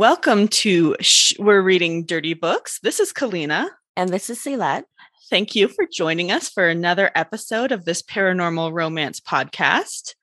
Welcome to Sh- We're Reading Dirty Books. This is Kalina. And this is Silat. Thank you for joining us for another episode of this paranormal romance podcast.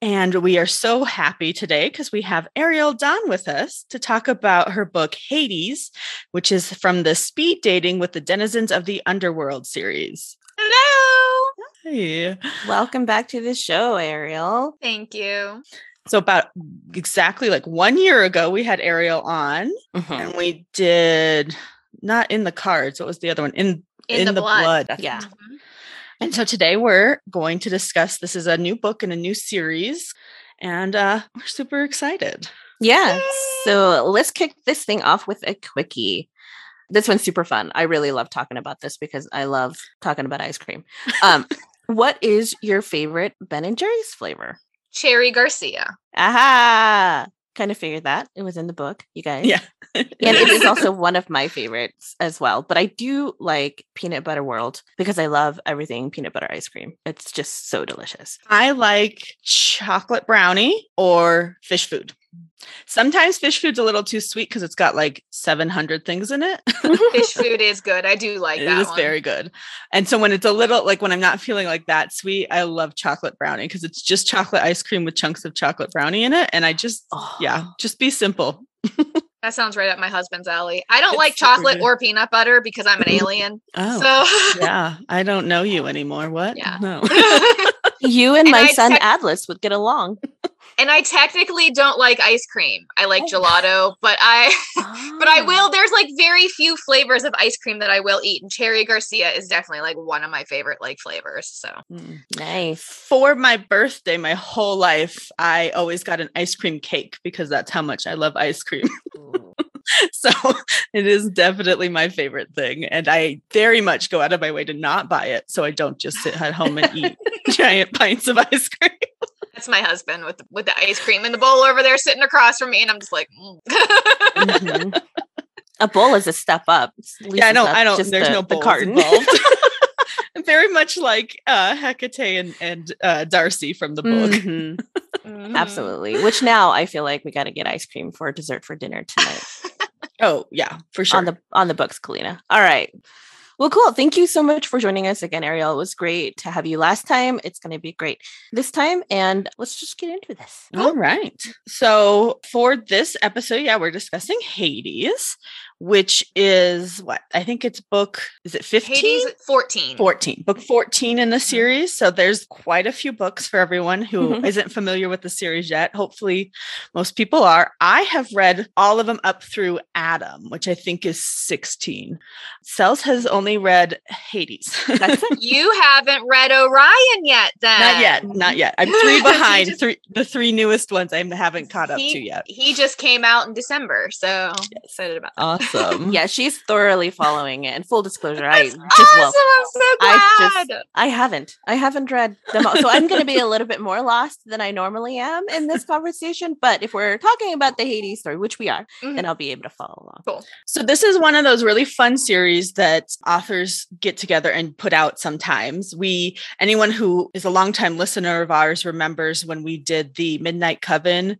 And we are so happy today because we have Ariel Dawn with us to talk about her book Hades, which is from the Speed Dating with the Denizens of the Underworld series. Hello. Hey. Welcome back to the show, Ariel. Thank you. So about exactly like one year ago, we had Ariel on, Mhm. and we did not in the cards. What was the other one? In In, the, blood. That's Yeah. Mhm. And so today we're going to discuss this is a new book and a new series, and uh, we're super excited. Yeah. So let's kick this thing off with a quickie. This one's super fun. I really love talking about this because I love talking about ice cream. Um, what is your favorite Ben and Jerry's flavor? Cherry Garcia. Aha! Kind of figured that. It was in the book, you guys. Yeah. And it is also one of my favorites as well. But I do like peanut butter world because I love everything peanut butter ice cream. It's just so delicious. I like chocolate brownie or fish food. Sometimes fish food's a little too sweet because it's got like 700 things in it. Fish food is good. I do like It that is one. very good. And so when it's a little like when I'm not feeling like that sweet, I love chocolate brownie because it's just chocolate ice cream with chunks of chocolate brownie in it. And I just, Oh. yeah, just be simple. That sounds right up my husband's alley. I don't It's like chocolate good. or peanut butter because I'm an alien. Oh, So yeah. I don't know you anymore. What? Yeah. No. You and And my I son tec- Atlas would get along. And I technically don't like ice cream. I like Oh. gelato, but I but I Ah. will there's like very few flavors of ice cream that I will eat. And Cherry Garcia is definitely like one of my favorite like flavors. So Mm. Nice. For my birthday, my whole life, I always got an ice cream cake because that's how much I love ice cream. so it is definitely my favorite thing. And I very much go out of my way to not buy it. So I don't just sit at home and eat giant pints of ice cream. That's my husband with the, with the ice cream in the bowl over there sitting across from me and I'm just like mm. Mhm. A bowl is a step up. Yeah, I least I up don't, there's the- no the bowls carton. involved. very much like uh, Hecate and, and uh, Darcy from the book. Mhm. Mhm. Absolutely. Which now I feel like we got to get ice cream for dessert for dinner tonight Oh, yeah, for sure. on the on the books, Kalina. All right. Well, cool. Thank you so much for joining us again, Ariel. It was great to have you last time. It's going to be great this time, and let's just get into this. All right. So for this episode, yeah, we're discussing Hades, which is what I think it's book, is it 15? 14. 14, book 14 in the series. So there's quite a few books for everyone who Mhm. not familiar with the series yet. Hopefully, most people are. I have read all of them up through Adam, which I think is 16. Cells has only read Hades. You haven't read Orion yet, then. not yet, not yet. I'm three behind. just- three, the three newest ones I haven't caught up he, to yet. He just came out in December, so excited about that. Awesome. Yeah, she's thoroughly following it. And full disclosure, I just awesome! well, I'm so I just I haven't. I haven't read them all. So I'm going to be a little bit more lost than I normally am in this conversation. But if we're talking about the Hades story, which we are, Mhm. then I'll be able to follow along. Cool. So this is one of those really fun series that authors get together and put out sometimes. We anyone who is a longtime listener of ours remembers when we did the Midnight Coven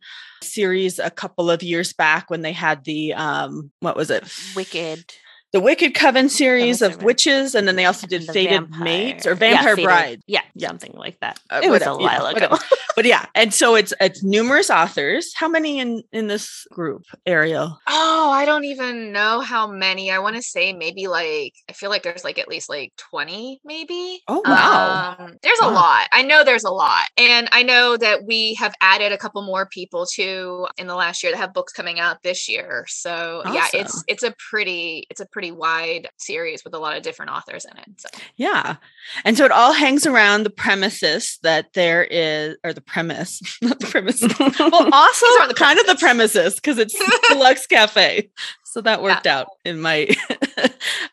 series a couple of years back when they had the um what was it? Wicked. The Wicked Coven series of witches and then they also did the Fated vampire- Maids or Vampire Fated- Bride. Yeah, Yeah. something like that. Uh, it was a yeah, while ago. But yeah, and so it's it's numerous authors. How many in in this group, Ariel? Oh, I don't even know how many. I want to say maybe like I feel like there's like at least like 20 maybe. Oh, wow. Um, there's a Wow. lot. I know there's a lot. And I know that we have added a couple more people too in the last year that have books coming out this year. So, yeah, it's it's a pretty it's a pretty wide series with a lot of different authors in it. So, Yeah. And so it all hangs around the premises that there is, or the premise, not the premise. well, also the kind of the premises because it's Deluxe Cafe. So that Yeah. worked out in my.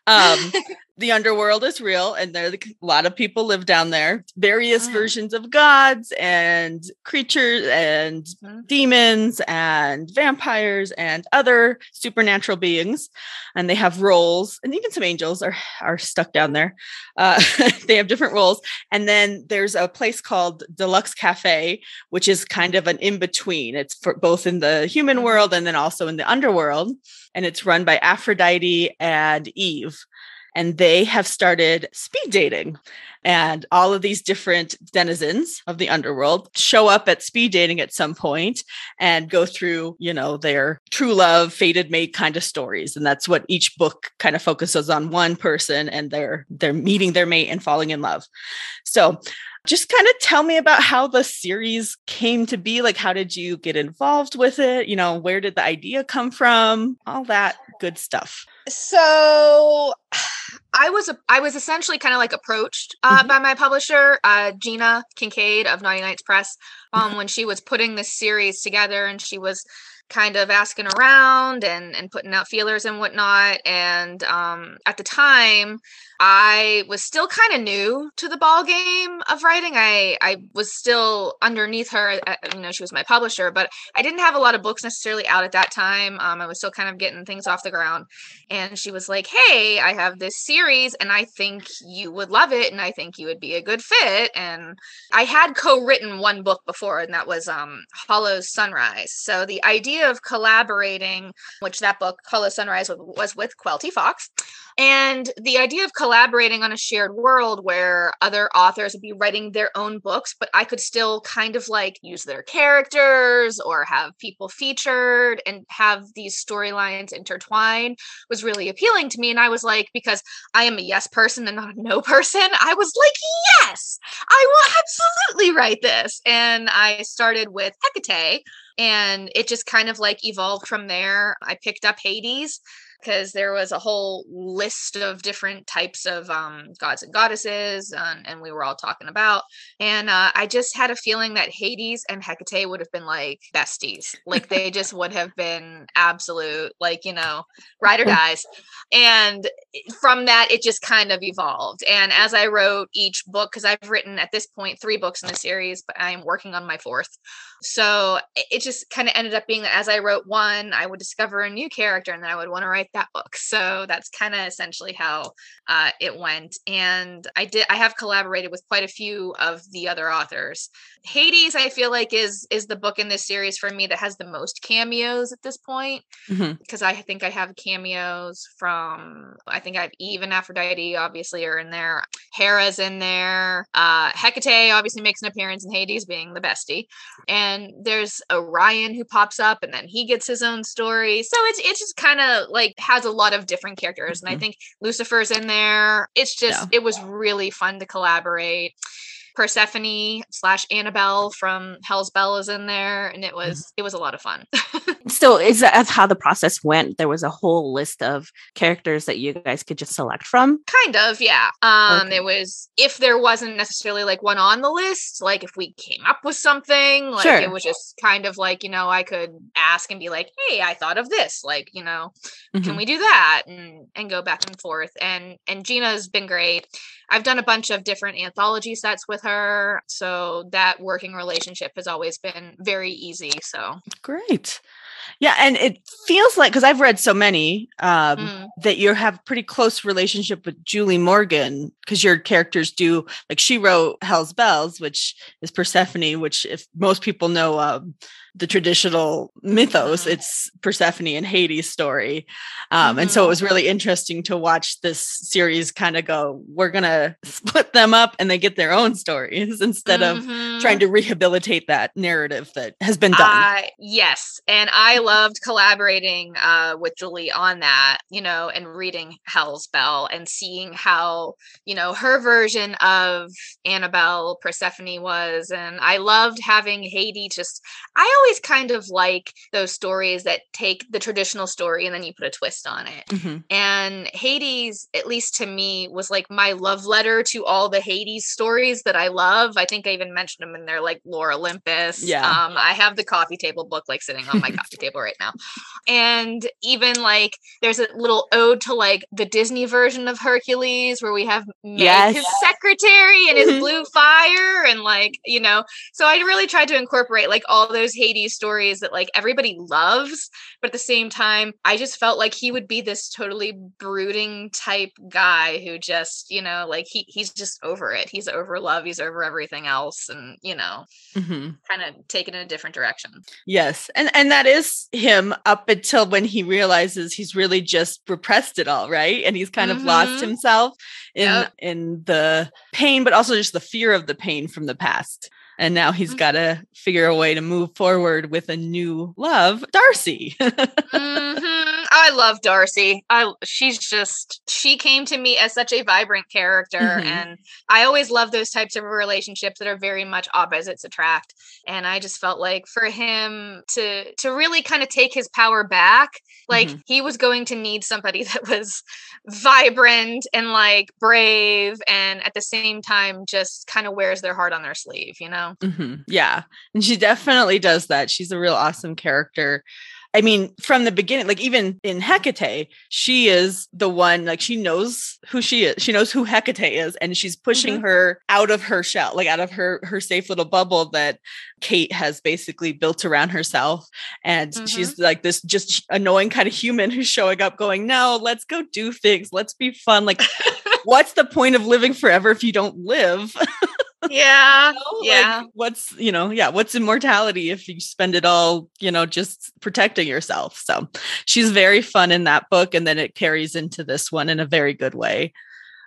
um, the underworld is real and there a lot of people live down there various oh. versions of gods and creatures and mm-hmm. demons and vampires and other supernatural beings and they have roles and even some angels are are stuck down there uh, they have different roles and then there's a place called deluxe cafe which is kind of an in-between it's for both in the human mm-hmm. world and then also in the underworld and it's run by aphrodite and eve and they have started speed dating. And all of these different denizens of the underworld show up at speed dating at some point and go through, you know, their true love, fated mate kind of stories. And that's what each book kind of focuses on one person and they're they're meeting their mate and falling in love. So just kind of tell me about how the series came to be like how did you get involved with it you know where did the idea come from all that good stuff so I was I was essentially kind of like approached uh, mm-hmm. by my publisher, uh, Gina Kincaid of Naughty Nights Press, um, when she was putting this series together, and she was kind of asking around and and putting out feelers and whatnot. And um, at the time, I was still kind of new to the ball game of writing. I I was still underneath her. Uh, you know, she was my publisher, but I didn't have a lot of books necessarily out at that time. Um, I was still kind of getting things off the ground. And she was like, "Hey, I have this series, and I think you would love it, and I think you would be a good fit." And I had co-written one book before, and that was um, Hollow's Sunrise. So the idea of collaborating, which that book Hollow Sunrise was with Quelty Fox, and the idea of on a shared world where other authors would be writing their own books, but I could still kind of like use their characters or have people featured and have these storylines intertwine was really appealing to me. And I was like, because I am a yes person and not a no person, I was like, yes, I will absolutely write this. And I started with Hecate and it just kind of like evolved from there. I picked up Hades because there was a whole list of different types of um, gods and goddesses, and, and, we were all talking about. And uh, I just had a feeling that Hades and Hecate would have been like besties. Like they just would have been absolute, like, you know, ride or dies. And from that, it just kind of evolved. And as I wrote each book, because I've written at this point three books in the series, but I'm working on my fourth. So it just kind of ended up being that as I wrote one, I would discover a new character and then I would want to write that book. So that's kind of essentially how uh, it went. And I did, I have collaborated with quite a few of the other authors. Hades, I feel like is is the book in this series for me that has the most cameos at this point mm-hmm. because I think I have cameos from I think I have Eve and Aphrodite obviously are in there. Hera's in there. Uh, Hecate obviously makes an appearance in Hades being the bestie, and there's Orion who pops up and then he gets his own story. So it's it's just kind of like has a lot of different characters, mm-hmm. and I mm-hmm. think Lucifer's in there. It's just yeah. it was really fun to collaborate. Persephone slash Annabelle from Hell's Bell is in there, and it was mm-hmm. it was a lot of fun. so is that how the process went? There was a whole list of characters that you guys could just select from. Kind of, yeah. Um, okay. it was if there wasn't necessarily like one on the list, like if we came up with something, like sure. it was just kind of like you know I could ask and be like, hey, I thought of this, like you know, mm-hmm. can we do that, and and go back and forth. And and Gina's been great. I've done a bunch of different anthology sets with her. So that working relationship has always been very easy. So great. Yeah, and it feels like because I've read so many um, mm. that you have pretty close relationship with Julie Morgan because your characters do like she wrote Hell's Bells, which is Persephone, which if most people know um, the traditional mythos. Mm-hmm. It's Persephone and Hades story. Um, mm-hmm. And so it was really interesting to watch this series kind of go, we're going to split them up and they get their own stories instead mm-hmm. of trying to rehabilitate that narrative that has been done. Uh, yes. And I loved collaborating uh, with Julie on that, you know, and reading Hell's Bell and seeing how, you know, her version of Annabelle Persephone was. And I loved having Hades just, I always kind of like those stories that take the traditional story and then you put a twist on it. Mhm. And Hades, at least to me, was like my love letter to all the Hades stories that I love. I think I even mentioned them in there, like Lore Olympus. Yeah. Um, I have the coffee table book like sitting on my coffee table right now. And even like there's a little ode to like the Disney version of Hercules where we have Meg, Yes. his secretary, and his Mhm. blue fire, and like, you know, so I really tried to incorporate like all those Hades stories that like everybody loves, but at the same time, I just felt like he would be this totally brooding type guy who just, you know, like he he's just over it. He's over love, he's over everything else, and you know, Mhm. kind of take it in a different direction. Yes. And and that is him up until when he realizes he's really just repressed it all, right? And he's kind of lost Mhm. himself in Yep. in the pain but also just the fear of the pain from the past. And now he's Mhm. got to figure a way to move forward with a new love, Darcy. Mhm. I love Darcy. I she's just she came to me as such a vibrant character Mhm. and I always love those types of relationships that are very much opposites attract. And I just felt like for him to to really kind of take his power back, like Mhm. he was going to need somebody that was vibrant and like brave and at the same time just kind of wears their heart on their sleeve, you know? Mhm. Yeah. And she definitely does that. She's a real awesome character. I mean, from the beginning, like even in Hecate, she is the one, like she knows who she is. She knows who Hecate is, and she's pushing mm-hmm. her out of her shell, like out of her her safe little bubble that Kate has basically built around herself. And she's mm-hmm. like this just annoying kind of human who's showing up, going, No, let's go do things. Let's be fun. Like, what's the point of living forever if you don't live? yeah. know? Like, Yeah. what's you know yeah what's immortality if you spend it all you know just protecting yourself so she's very fun in that book and then it carries into this one in a very good way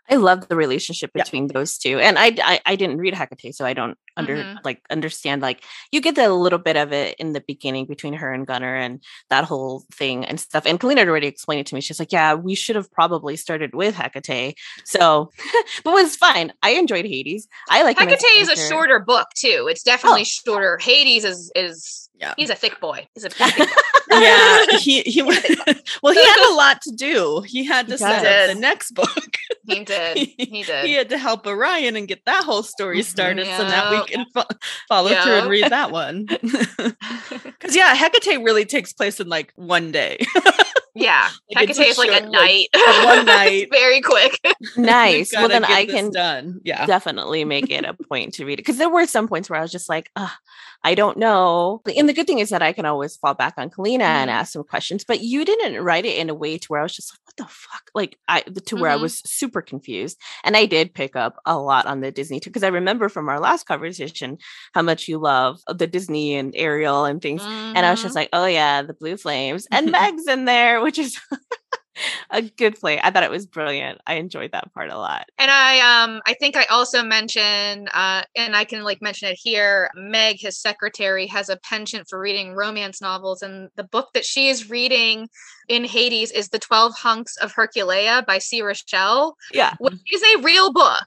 I love the relationship Yeah. between those two, and I, I I didn't read Hecate, so I don't under Mhm. like understand. Like you get the little bit of it in the beginning between her and Gunnar and that whole thing and stuff. And Kalina had already explained it to me. She's like, "Yeah, we should have probably started with Hecate." So, but it was fine. I enjoyed Hades. I like Hecate is a shorter book too. It's definitely shorter. Hades is is Yeah. he's a thick boy. He's a big, big boy. yeah he he wa- well he had a lot to do he had to He set up the next book he did. He did. he had to help orion and get that whole story Mhm. started so that we Yep. can fo- follow through and read that one because yeah hecate really takes place in like one day yeah. Like, it's Hecate is like a short, like, night. one night. Very quick. Nice. Well, then I can done yeah definitely make it a point to read it because there were some points where I was just like, "Ugh, I don't know. And the good thing is that I can always fall back on Kalina and Mhm. ask some questions. But you didn't write it in a way to where I was just like, what the fuck? Like I to where I Mhm. was super confused. And I did pick up a lot on the Disney too, because I remember from our last conversation how much you love the Disney and Ariel and things. And I was just Mhm. like, oh yeah, the blue flames. And Meg's in there, which is a good play. I thought it was brilliant. I enjoyed that part a lot. And I um I think I also mentioned uh and I can like mention it here, Meg, his secretary, has a penchant for reading romance novels. And the book that she is reading in Hades is The Twelve Hunks of Herculea by C. Rochelle, Yeah. which is a real book.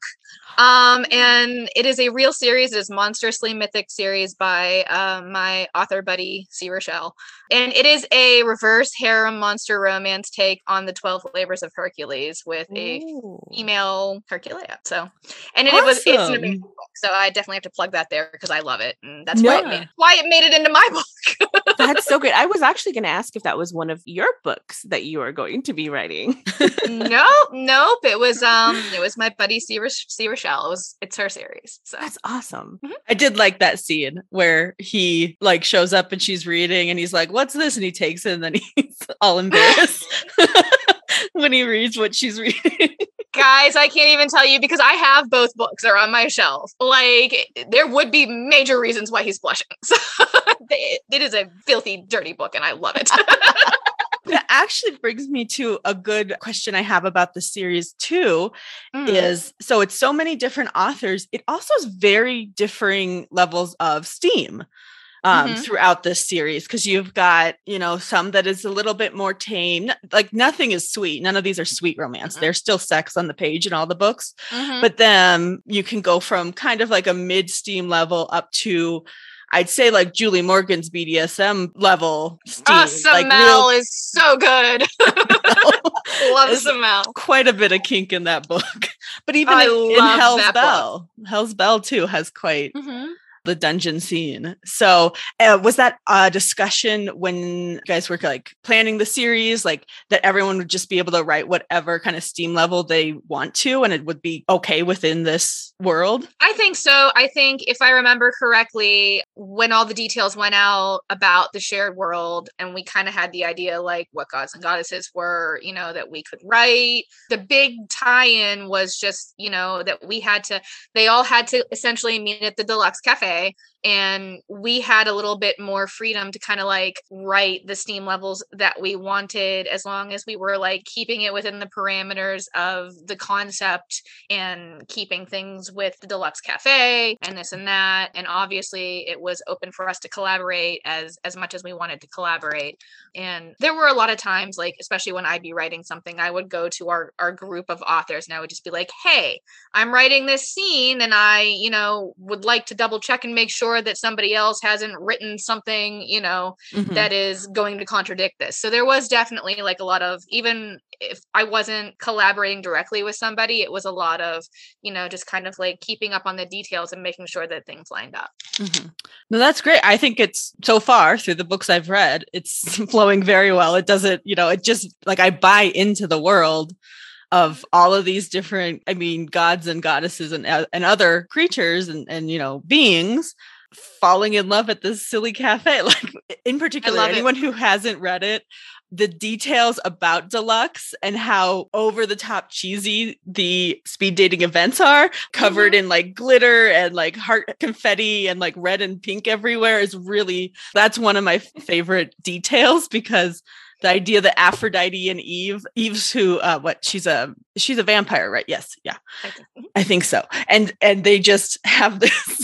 Um, and it is a real series. It is Monstrously Mythic series by uh, my author buddy C. Rochelle. And it is a reverse harem monster romance take on the 12 labors of Hercules with a Ooh. female Herculea. So, and it, was it's an amazing book. So I definitely have to plug that there because I love it, and that's why it made, why it made it into my book. That's so great. I was actually going to ask if that was one of your books that you are going to be writing. nope, nope. It was um, it was my buddy C. Roch- C. Rochelle. It was it's her series. So That's awesome. I did like that scene where he like shows up and she's reading and he's like, "What's this?" and he takes it and then he's all embarrassed when he reads what she's reading. guys, I can't even tell you because I have both books. They're on my shelf. Like there would be major reasons why he's blushing. So it, it is a filthy, dirty book, and I love it. That actually brings me to a good question I have about the series too. Mm. Is so it's so many different authors. It also has very differing levels of steam. Um, Mhm. throughout this series because you've got you know some that is a little bit more tame like nothing is sweet none of these are sweet romance Mhm. there's still sex on the page in all the books Mhm. but then you can go from kind of like a mid steam level up to I'd say like Julie Morgan's BDSM level. Steam, Oh, like real- is so good. Love Is- Samel. quite a bit of kink in that book. But even I in, in Hell's that book. Bell, Hell's Bell too has quite Mhm. The dungeon scene. So, uh, was that a discussion when guys were like planning the series, like that everyone would just be able to write whatever kind of steam level they want to, and it would be okay within this world? I think so. I think if I remember correctly, when all the details went out about the shared world, and we kind of had the idea like what gods and goddesses were, you know, that we could write. The big tie in was just, you know, that we had to, they all had to essentially meet at the Deluxe Cafe okay and we had a little bit more freedom to kind of like write the steam levels that we wanted as long as we were like keeping it within the parameters of the concept and keeping things with the deluxe cafe and this and that and obviously it was open for us to collaborate as as much as we wanted to collaborate and there were a lot of times like especially when i'd be writing something i would go to our our group of authors and i would just be like hey i'm writing this scene and i you know would like to double check and make sure that somebody else hasn't written something you know Mhm. that is going to contradict this. So there was definitely like a lot of even if I wasn't collaborating directly with somebody, it was a lot of, you know, just kind of like keeping up on the details and making sure that things lined up. Mhm. No, that's great. I think it's so far through the books I've read, it's flowing very well. It doesn't, you know, it just like I buy into the world of all of these different, I mean, gods and goddesses and uh, and other creatures and and you know beings falling in love at this silly cafe. Like in particular, love it. anyone who hasn't read it. The details about Deluxe and how over the top cheesy the speed dating events are, covered in like glitter and like heart confetti and like red and pink everywhere is really that's one of my favorite details because the idea that Aphrodite and Eve, Eve's who uh what she's a she's a vampire, right? Yes, yeah. I think. I think so. And and they just have this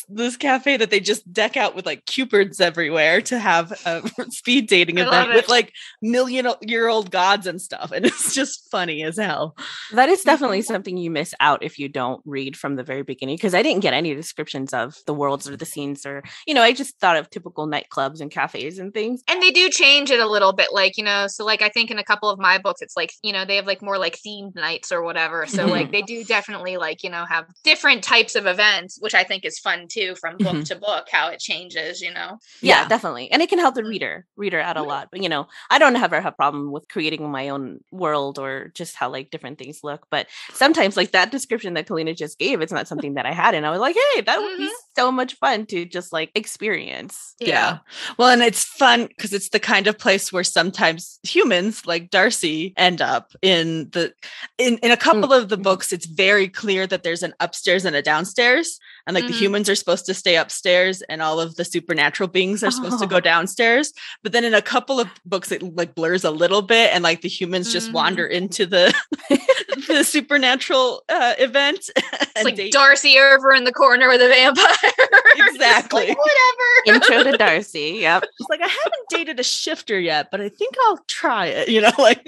this cafe that they just deck out with like cupids everywhere to have a speed dating I event with like million year old gods and stuff and it's just funny as hell That is definitely something you miss out if you don't read from the very beginning. Because I didn't get any descriptions of the worlds or the scenes, or you know, I just thought of typical nightclubs and cafes and things. And they do change it a little bit, like, you know, so like I think in a couple of my books, it's like, you know, they have like more like themed nights or whatever. So like they do definitely like, you know, have different types of events, which I think is fun too from book Mhm. to book, how it changes, you know. Yeah, Yeah. definitely, and it can help the reader reader out a Mhm. lot. But you know, I don't ever have a problem with creating my own world or just how like different things look. But sometimes, like that description that Kalina just gave, it's not something that I had, and I was like, hey, that would be so much fun to just like experience. Yeah. Well, and it's fun because it's the kind of place where sometimes humans like Darcy end up in the in in a couple of the books it's very clear that there's an upstairs and a downstairs and like the Mhm. humans are supposed to stay upstairs and all of the supernatural beings are supposed to go Oh. downstairs but then in a couple of books it like blurs a little bit and like the humans just Mhm. wander into the the supernatural uh event It's like they- Darcy over in the corner with a vampire. Exactly. like, whatever. Intro to Darcy. Yep. She's like, I haven't dated a shifter yet, but I think I'll try it. You know, like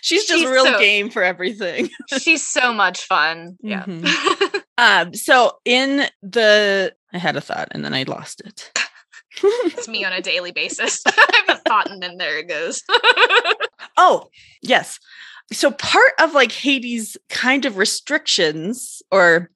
she's just She's real so- game for everything. She's so much fun. Yeah. Um, so in the I had a thought and then I lost it. it's me on a daily basis. I have a thought and then there it goes. oh, yes. So part of like Hades' kind of restrictions or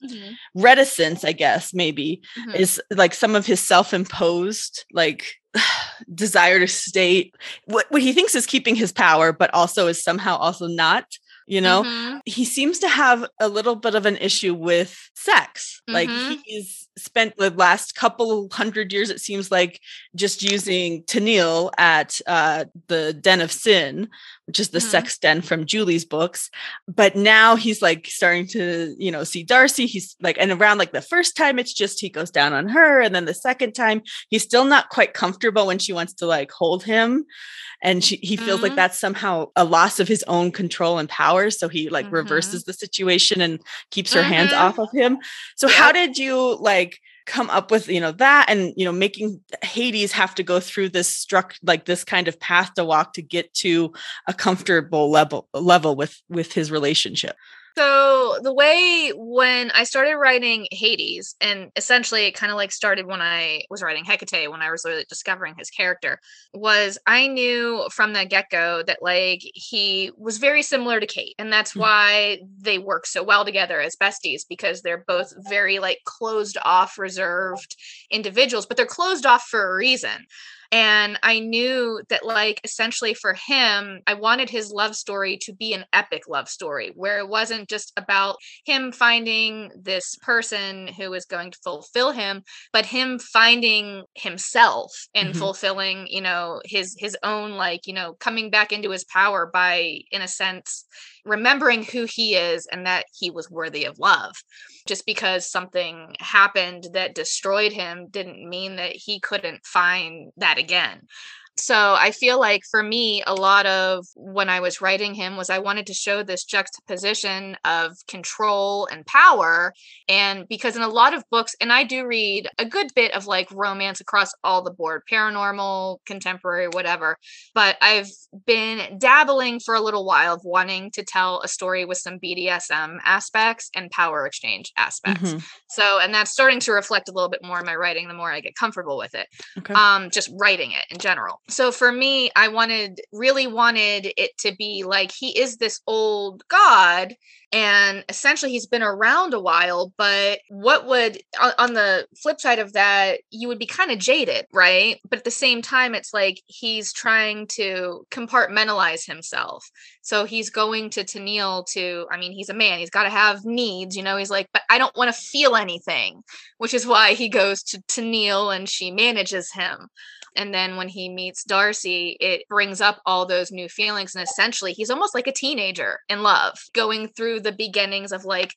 reticence, I guess, maybe, Mhm. is like some of his self-imposed like desire to state what, what he thinks is keeping his power, but also is somehow also not, you know. Mhm. he seems to have a little bit of an issue with sex. Like Mhm. he's spent the last couple hundred years, it seems like, just using Tennille at uh, the Den of Sin, which is the Mhm. sex den from Julie's books. But now he's like starting to, you know, see Darcy. He's like, and around like the first time, it's just he goes down on her. And then the second time, he's still not quite comfortable when she wants to like hold him and she, he feels like Mhm. that's somehow a loss of his own control and power so he like Mhm. reverses the situation and keeps her hands Mhm. off of him so how did you like come up with you know that and you know making hades have to go through this struck like this kind of path to walk to get to a comfortable level level with with his relationship So the way when I started writing Hades, and essentially it kind of like started when I was writing Hecate, when I was really discovering his character, was I knew from the get-go that like he was very similar to Kate. And that's Mm. why they work so well together as besties, because they're both very like closed off, reserved individuals, but they're closed off for a reason. And I knew that, like, essentially for him, I wanted his love story to be an epic love story where it wasn't just about him finding this person who is going to fulfill him, but him finding himself and Mhm. fulfilling, you know, his his own like, you know, coming back into his power by in a sense remembering who he is and that he was worthy of love. Just because something happened that destroyed him didn't mean that he couldn't find that again. So I feel like for me, a lot of when I was writing him was I wanted to show this juxtaposition of control and power. And because in a lot of books, and I do read a good bit of like romance across all the board, paranormal, contemporary, whatever, but I've been dabbling for a little while of wanting to tell a story with some BDSM aspects and power exchange aspects. Mhm. So, and that's starting to reflect a little bit more in my writing the more I get comfortable with it Okay. um just writing it in general so for me i wanted really wanted it to be like he is this old god and essentially he's been around a while but what would on, the flip side of that you would be kind of jaded right? But at the same time it's like he's trying to compartmentalize himself. So he's going to Tennille to i mean he's a man he's got to have needs you know he's like but i don't want to feel anything which is why he goes to Tennille and she manages him and then when he meets Darcy, it brings up all those new feelings. And essentially, he's almost like a teenager in love, going through the beginnings of like,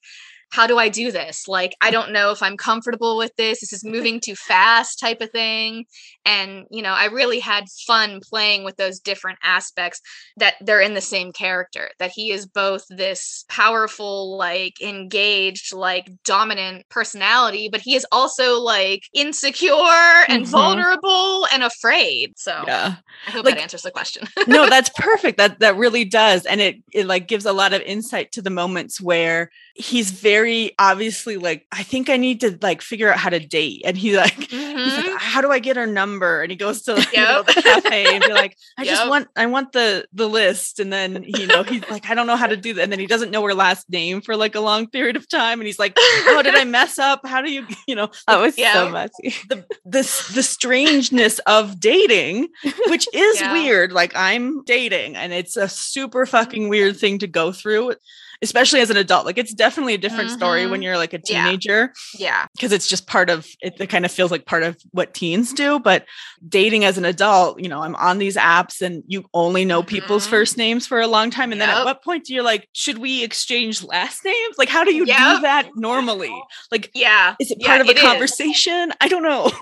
how do I do this? Like, I don't know if I'm comfortable with this. This is moving too fast, type of thing. And, you know, I really had fun playing with those different aspects that they're in the same character, that he is both this powerful, like engaged, like dominant personality, but he is also like insecure and Mhm. vulnerable and afraid. So yeah. I hope Like- that answers the question. no that's perfect that that really does and it it like gives a lot of insight to the moments where he's very obviously like i think i need to like figure out how to date. And he like he's Mhm. like how do i get her number? And he goes to you know, the cafe and be like i just want i want the the list. And then you know he's like i don't know how to do that. And then he doesn't know her last name for like a long period of time. And he's like oh did i mess up? How do you you know That was Yeah. so messy. the this the strangeness of dating which is Yeah. weird like i'm dating and it's a super fucking weird thing to go through especially as an adult like it's definitely a different story when Mhm. you're like a teenager yeah. because it's just part of it, it kind of feels like part of what teens do but dating as an adult you know i'm on these apps and you only know people's Mhm. first names for a long time and then at what point do you like should we exchange last names like how do you do that normally like Yeah. is it Yeah, part of a it is. conversation i don't know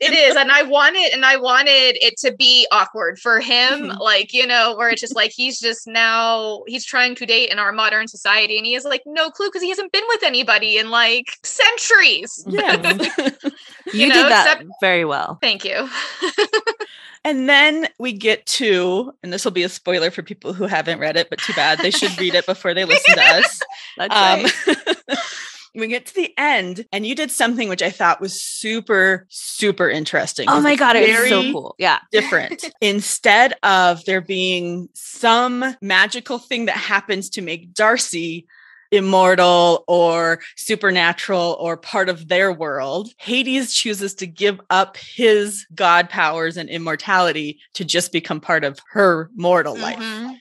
It is. And I wanted and I wanted it to be awkward for him. Mhm. Like, you know, where it's just like he's just now he's trying to date in our modern society and he has like no clue because he hasn't been with anybody in like centuries. yeah You, know, did that except- very well. Thank you. And then we get to, and this will be a spoiler for people who haven't read it, but too bad. They should read it before they listen to us. That's Um, right. We get to the end, and you did something which I thought was super, super interesting. Oh my god, it was so cool. Yeah. Different. Instead of there being some magical thing that happens to make Darcy immortal or supernatural or part of their world, Hades chooses to give up his god powers and immortality to just become part of her mortal life. Mm-hmm.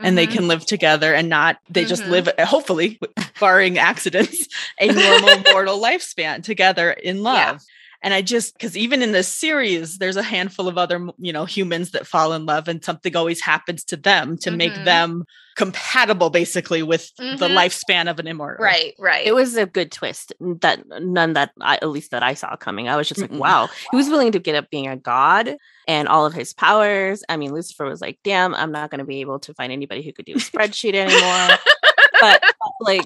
And they Mhm. can live together and not, they just Mhm. live, hopefully, barring accidents, a normal mortal lifespan together in love. Yeah. And I just, because even in this series, there's a handful of other, you know, humans that fall in love and something always happens to them to make Mhm. them compatible basically with the Mhm. lifespan of an immortal. Right, right. It was a good twist that none that I, at least that I saw coming. I was just like, wow, he was willing to get up being a god and all of his powers. I mean, Lucifer was like, damn, I'm not going to be able to find anybody who could do a spreadsheet anymore. but like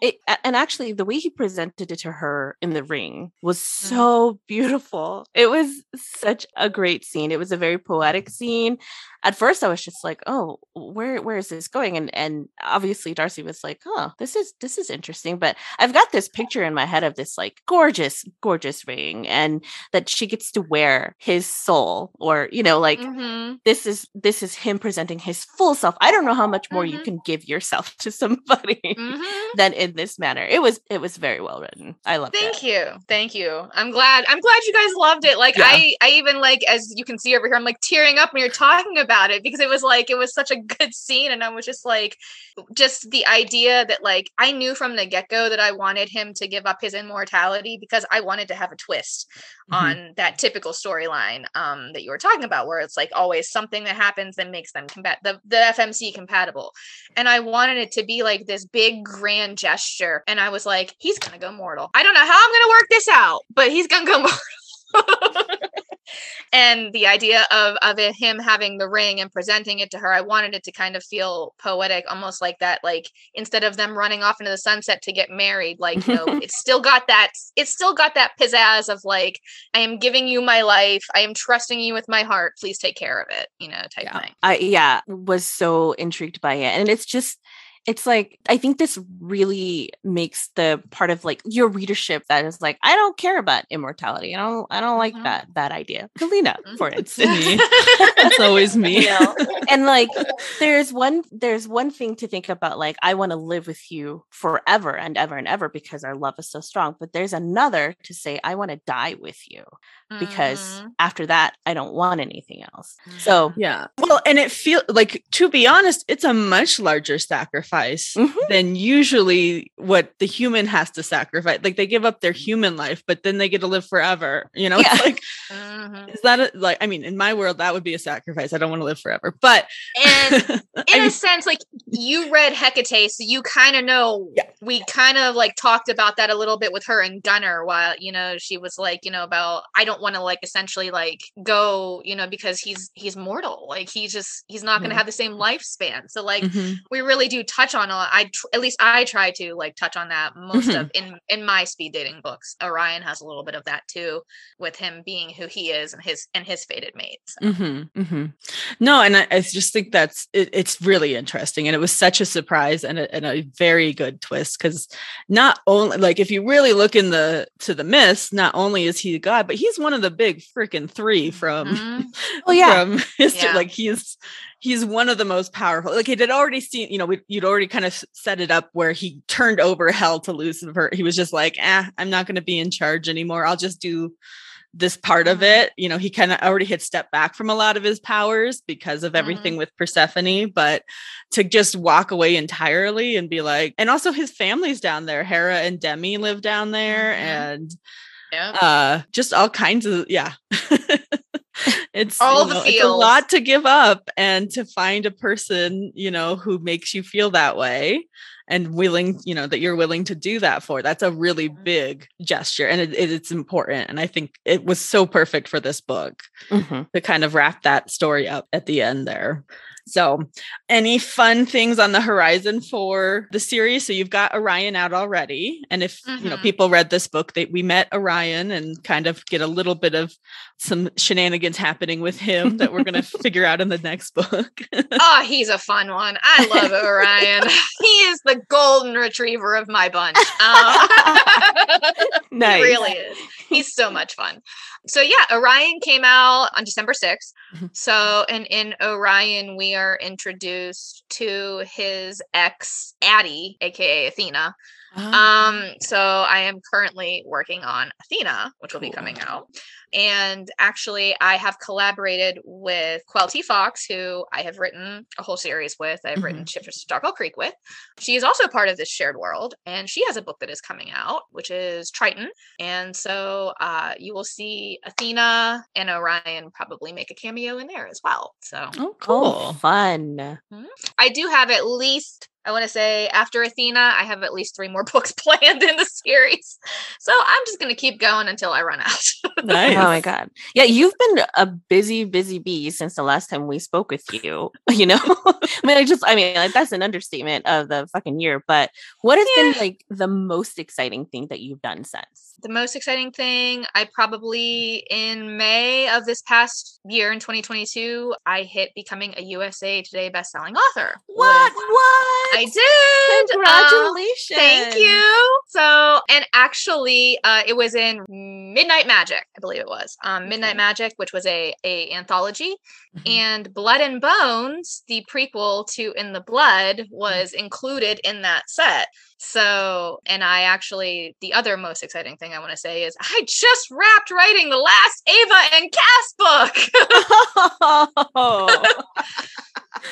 it, and actually, the way he presented it to her in the ring was mm-hmm. so beautiful. It was such a great scene. It was a very poetic scene at first I was just like, oh, where where is this going? And and obviously Darcy was like, oh, this is this is interesting. But I've got this picture in my head of this like gorgeous, gorgeous ring, and that she gets to wear his soul, or you know, like mm-hmm. this is this is him presenting his full self. I don't know how much more mm-hmm. you can give yourself to somebody mm-hmm. than in this manner. It was it was very well written. I love. Thank that. you, thank you. I'm glad. I'm glad you guys loved it. Like yeah. I I even like as you can see over here, I'm like tearing up when you're talking about about it because it was like it was such a good scene and I was just like just the idea that like I knew from the get-go that I wanted him to give up his immortality because I wanted to have a twist mm-hmm. on that typical storyline um that you were talking about where it's like always something that happens that makes them combat the, the FMC compatible. And I wanted it to be like this big grand gesture and I was like he's to go mortal. I don't know how I'm to work this out, but he's to go mortal. And the idea of of it, him having the ring and presenting it to her i wanted it to kind of feel poetic almost like that like instead of them running off into the sunset to get married like you know it's still got that it's still got that pizzazz of like i am giving you my life i am trusting you with my heart please take care of it you know type yeah. thing i yeah was so intrigued by it and it's just it's like I think this really makes the part of like your readership that is like I don't care about immortality. I don't I don't like mm-hmm. that that idea. Kalina, mm-hmm. for instance. That's always me. You know? And like there's one there's one thing to think about like I want to live with you forever and ever and ever because our love is so strong. But there's another to say I want to die with you because mm-hmm. after that I don't want anything else. So yeah. Well, and it feel like to be honest, it's a much larger sacrifice sacrifice mm-hmm. than usually what the human has to sacrifice. Like they give up their human life, but then they get to live forever. You know, yeah. it's like, mm-hmm. is that a, like, I mean, in my world, that would be a sacrifice. I don't want to live forever. But, and in I mean, a sense, like you read Hecate, so you kind of know, yeah. we kind of like talked about that a little bit with her and Gunnar while, you know, she was like, you know, about, I don't want to like essentially like go, you know, because he's, he's mortal. Like he's just, he's not going to mm-hmm. have the same lifespan. So like, mm-hmm. we really do touch on a lot. I tr- at least I try to like touch on that most mm-hmm. of in in my speed dating books. Orion has a little bit of that too, with him being who he is and his and his fated mates. So. Mm-hmm, mm-hmm. No, and I, I, just think that's it, it's really interesting, and it was such a surprise and a, and a very good twist because not only like if you really look in the to the myths, not only is he a god, but he's one of the big freaking three from. Mm-hmm. Oh yeah, from history. Yeah. Like he's he's one of the most powerful. Like it had already seen, you know, we, you'd already kind of set it up where he turned over hell to Lucifer. He was just like, "Ah, I'm not going to be in charge anymore. I'll just do this part of mm-hmm. it." You know, he kind of already had stepped back from a lot of his powers because of everything mm-hmm. with Persephone, but to just walk away entirely and be like, and also his family's down there. Hera and Demi live down there, mm-hmm. and yeah. uh, just all kinds of yeah. it's all the know, it's a lot to give up and to find a person you know who makes you feel that way and willing you know that you're willing to do that for. That's a really big gesture and it, it's important. And i think it was so perfect for this book mm-hmm. to kind of wrap that story up at the end there so, any fun things on the horizon for the series? So, you've got Orion out already. And if, mm-hmm. you know, mm-hmm. people read this book, that we met Orion and kind of get a little bit of some shenanigans happening with him that we're going to figure out in the next book. oh, he's a fun one. I love Orion. he is the golden retriever of my bunch. Um, nice. He really is. He's so much fun so yeah, Orion came out on December 6th. Mm-hmm. So and in Orion, we are introduced to his ex Addie, aka Athena. Oh. Um, so I am currently working on Athena, which will be coming out. And actually, I have collaborated with Quelty Fox, who I have written a whole series with. I've mm-hmm. written Shifters to Darkle Creek with. She is also part of this shared world, and she has a book that is coming out, which is Triton. And so uh, you will see Athena and Orion probably make a cameo in there as well. So, oh, cool, oh, fun. Mm-hmm. I do have at least I want to say after Athena, I have at least three more books planned in the series. So I'm just going to keep going until I run out. nice. Oh my God. Yeah, you've been a busy, busy bee since the last time we spoke with you. You know, I mean, I just, I mean, like, that's an understatement of the fucking year. But what has yeah. been like the most exciting thing that you've done since? The most exciting thing, I probably in May of this past year in 2022, I hit becoming a USA Today bestselling author. What? What? I did. Congratulations. Um, thank you. So, and actually, uh, it was in Midnight Magic, I believe it was. Um, Midnight okay. Magic, which was a, a anthology, mm-hmm. and Blood and Bones, the prequel to In the Blood, mm. was included in that set. So, and I actually, the other most exciting thing I want to say is I just wrapped writing the last Ava and Cass book. oh.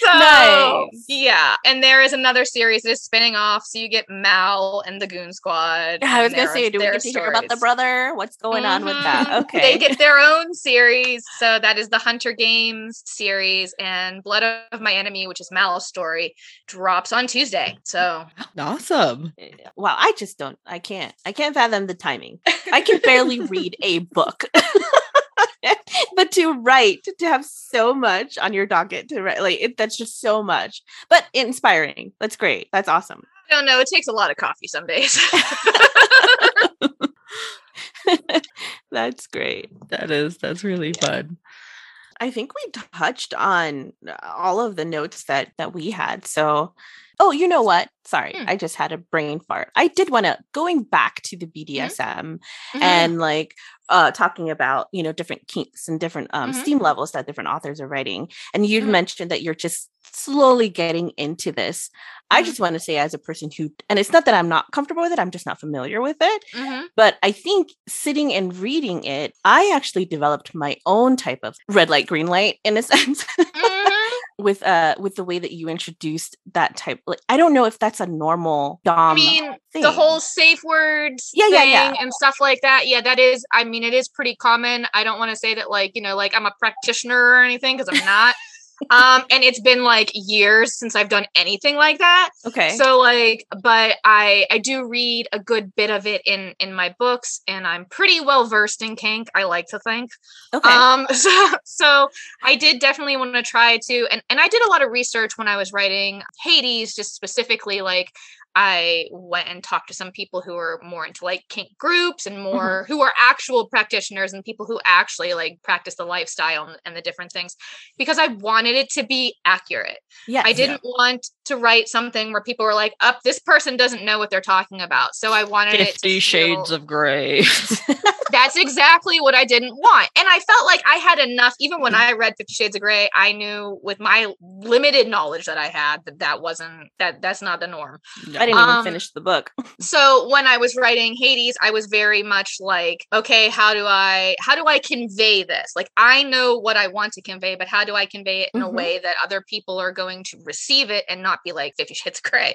So nice. yeah, and there is another series that is spinning off. So you get Mal and the Goon Squad. I was gonna say, do we get to hear about the brother? What's going mm-hmm. on with that? Mm-hmm. Okay, they get their own series. So that is the Hunter Games series, and Blood of My Enemy, which is Mal's story, drops on Tuesday. So awesome! Eh, wow, I just don't. I can't. I can't fathom the timing. I can barely read a book. but to write to have so much on your docket to write like it, that's just so much. But inspiring that's great that's awesome. I don't know it takes a lot of coffee some days. That's great. That is that's really fun. I think we touched on uh, all of the notes that that we had so Oh, you know what? Sorry, hmm. I just had a brain fart. I did want to going back to the BDSM mm-hmm. mm-hmm. and like uh talking about, you know, different kinks and different um mm-hmm. steam levels that different authors are writing. And you mm-hmm. mentioned that you're just slowly getting into this. I mm-hmm. just want to say as a person who and it's not that I'm not comfortable with it, I'm just not familiar with it. Mm-hmm. But I think sitting and reading it, I actually developed my own type of red light green light in a sense with uh with the way that you introduced that type like i don't know if that's a normal dom i mean thing. the whole safe words yeah yeah yeah and stuff like that yeah that is i mean it is pretty common i don't want to say that like you know like i'm a practitioner or anything because i'm not um and it's been like years since i've done anything like that. Okay. So like but i i do read a good bit of it in in my books and i'm pretty well versed in kink i like to think. Okay. Um so so i did definitely want to try to and and i did a lot of research when i was writing hades just specifically like I went and talked to some people who are more into like kink groups and mm-hmm. more mm-hmm. who are actual practitioners and people who actually like practice the lifestyle and, and, the different things because I wanted it to be accurate. Yeah. I didn't yeah. want to write something where people were like, up, oh, this person doesn't know what they're talking about. So I wanted 50 it to shades feel... of gray. That's exactly what I didn't want. And I felt like I had enough, even when I read Fifty Shades of Grey, I knew with my limited knowledge that I had that that wasn't, that that's not the norm. I didn't even um, finish the book. so when I was writing Hades, I was very much like, okay, how do I, how do I convey this? Like, I know what I want to convey, but how do I convey it in mm-hmm. a way that other people are going to receive it and not be like Fifty Shades of Grey?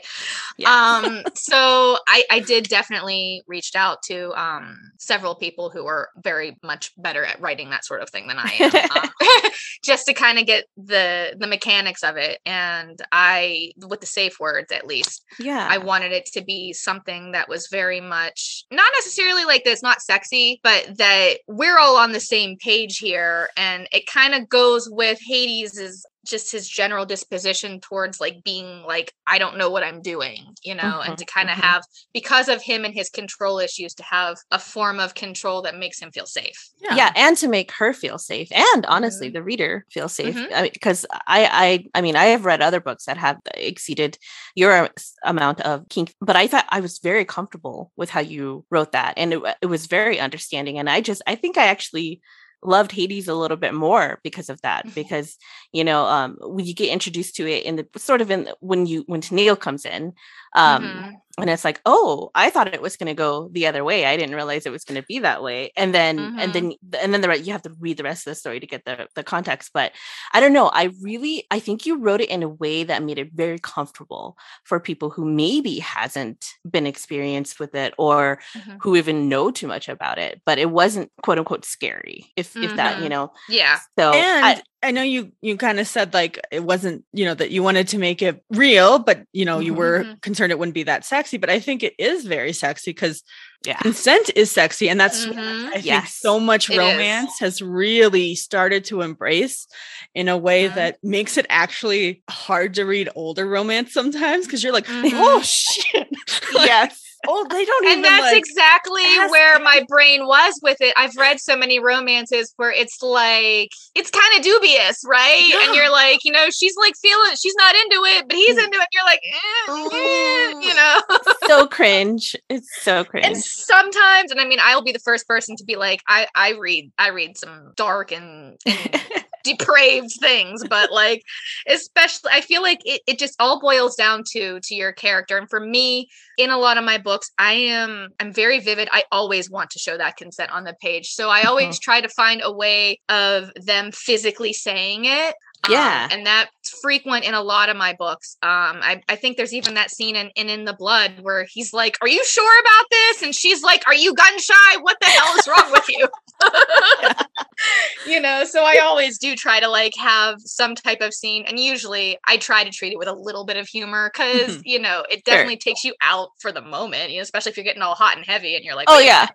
Yeah. um, so I, I did definitely reached out to um, several people who are very much better at writing that sort of thing than I am, um, just to kind of get the the mechanics of it. And I, with the safe words at least, yeah, I wanted it to be something that was very much not necessarily like that's not sexy, but that we're all on the same page here, and it kind of goes with Hades' just his general disposition towards like being like i don't know what i'm doing you know mm-hmm, and to kind of mm-hmm. have because of him and his control issues to have a form of control that makes him feel safe yeah, yeah and to make her feel safe and honestly mm-hmm. the reader feel safe because mm-hmm. I, mean, I i i mean i have read other books that have exceeded your amount of kink but i thought i was very comfortable with how you wrote that and it, it was very understanding and i just i think i actually loved Hades a little bit more because of that. Mm-hmm. Because you know, um, when you get introduced to it in the sort of in when you when Tennille comes in, um, mm-hmm and it's like oh i thought it was going to go the other way i didn't realize it was going to be that way and then mm-hmm. and then and then the right you have to read the rest of the story to get the the context but i don't know i really i think you wrote it in a way that made it very comfortable for people who maybe hasn't been experienced with it or mm-hmm. who even know too much about it but it wasn't quote unquote scary if mm-hmm. if that you mm-hmm. know yeah so and I, I know you you kind of said like it wasn't, you know, that you wanted to make it real, but you know, you were Mhm. concerned it wouldn't be that sexy. But I think it is very sexy because Yeah. consent is sexy. And that's Mhm. I think Yes. so much It is. romance has really started to embrace in a way Mhm. that makes it actually hard to read older romance sometimes because you're like, Mhm. oh shit. Yes. Oh, they don't and even And that's like exactly where my brain was with it. I've read so many romances where it's like it's kind of dubious, right? And you're like, you know, she's like feeling, she's not into it, but he's Mm. into it. And you're like, eh, eh, you know. so cringe. It's so cringe. and sometimes, and I mean, I'll be the first person to be like, I I read I read some dark and, and depraved things but like especially i feel like it, it just all boils down to to your character and for me in a lot of my books i am i'm very vivid i always want to show that consent on the page so i always uh-huh. try to find a way of them physically saying it Um, Yeah. and that's frequent in a lot of my books um i, I think there's even that scene in, in in the blood where he's like are you sure about this and she's like are you gun shy what the hell is wrong with you you know so i always do try to like have some type of scene and usually i try to treat it with a little bit of humor because you know it Sure. definitely takes you out for the moment you know especially if you're getting all hot and heavy and you're like oh "Wait yeah.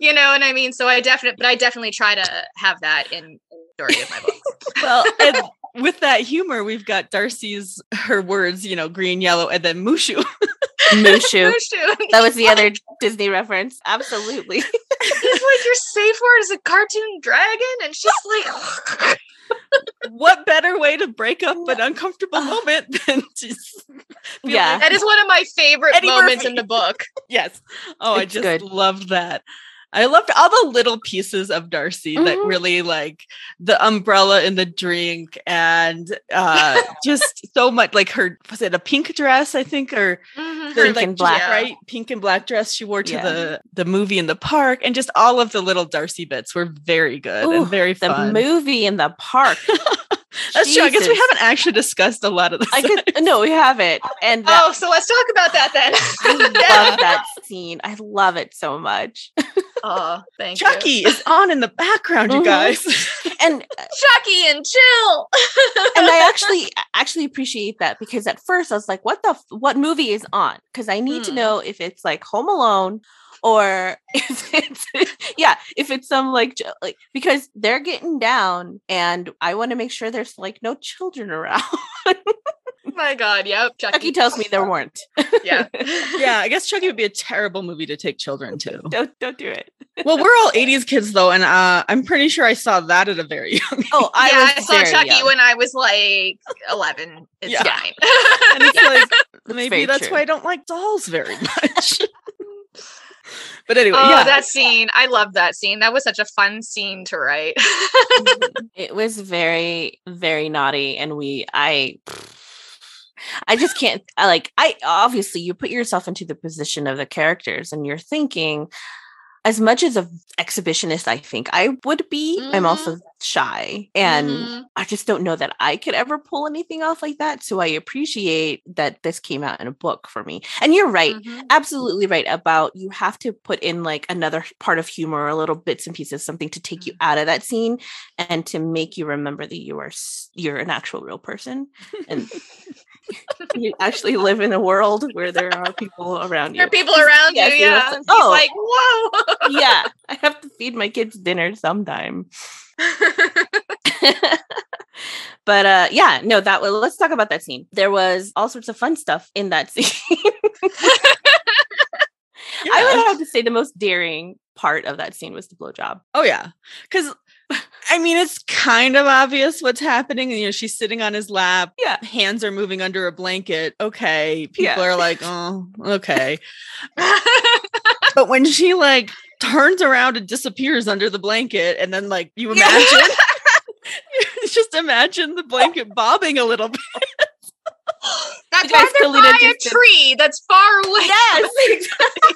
you know what I mean? So I definitely, but I definitely try to have that in in majority of my books. well and with that humor we've got darcy's her words you know green yellow and then mushu Mushu. Mushu. That was the other Disney reference. Absolutely. He's like, your safe word is a cartoon dragon, and she's like, what better way to break up an uncomfortable moment than just Yeah. like, that is one of my favorite Eddie moments Murphy. in the book. yes oh i just good. loved that i loved all the little pieces of darcy that Mhm. really like the umbrella in the drink and uh just so much like her was it a pink dress i think or Mhm. the, Pink like, and black. just right pink and black dress she wore to Yeah. the the movie in the park and just all of the little darcy bits were very good Ooh, and very The movie in the park. that's true i guess we haven't actually discussed a lot of this I could no, we haven't. And that, Oh, so let's talk about that then. I love that scene. I love it so much. Oh, thank you. chucky is on in the background you Mhm. guys And Chucky and chill. and I actually actually appreciate that because at first I was like, what the f- what movie is on? Because I need to Hmm. know if it's like Home Alone or if it's yeah, if it's some like like because they're getting down and I want to make sure there's like no children around. My God, yep. Chucky, Chucky tells me there weren't. Yeah. yeah i guess chucky would be a terrible movie to take children to don't don't do it. well we're all 80s kids though and uh i'm pretty sure i saw that at a very young Oh, I yeah, I saw Chucky young. when I was like 11. It's Yeah. fine. and it's like maybe very that's true. why i don't like dolls very much but anyway Oh, yeah that scene. I love that scene. That was such a fun scene to write. It was very, very naughty, and we, I, I just can't. I like. I obviously you put yourself into the position of the characters, and you're thinking, as much as a exhibitionist, I think I would be. I'm also shy, and Mhm. I just don't know that I could ever pull anything off like that. So I appreciate that this came out in a book for me. And you're right Mhm. absolutely right about you have to put in like another part of humor, a little bits and pieces, something to take you out of that scene and to make you remember that you are you're an actual real person and you actually live in a world where there are people around you. There are people around Yes, you, yes. yeah. He's Oh. like, whoa. yeah, I have to feed my kids dinner sometime. but uh yeah, no, that was let's talk about that scene. There was all sorts of fun stuff in that scene. I would have to say the most daring part of that scene was the blowjob. Oh yeah, because I mean it's kind of obvious what's happening. You know, she's sitting on his lap. Yeah. hands are moving under a blanket. Okay, people Yeah. are like, oh, okay. But when she like turns around and disappears under the blanket, and then like you imagine, just imagine the blanket bobbing a little bit. That's why they're by a tree that's far away. Yes, exactly.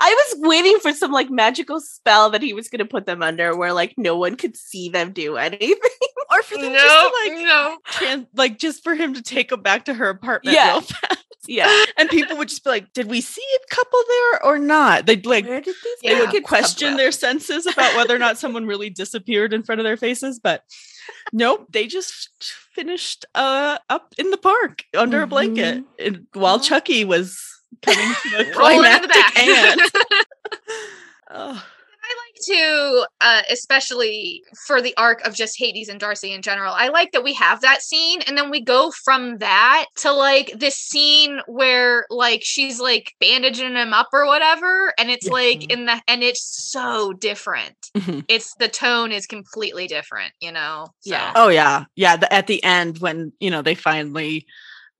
I was waiting for some like magical spell that he was going to put them under where like no one could see them do anything. Or for them No, just to like no. tran- like just for him to take them back to her apartment Yeah. real fast. yeah. And people would just be like, did we see a couple there or not? They'd like Where did these they would question their senses about whether or not someone really disappeared in front of their faces. But nope, they just finished uh up in the park under a blanket and, while. Chucky was coming to a Rolling in the climactic back. end. Oh, I like to, uh, especially for the arc of just Hades and Darcy in general. I like that we have that scene, and then we go from that to like this scene where like she's like bandaging him up or whatever, and it's like Mhm. in the and it's so different. Mhm. It's the tone is completely different, you know. So. Yeah. oh yeah, yeah. The, at the end, when you know they finally,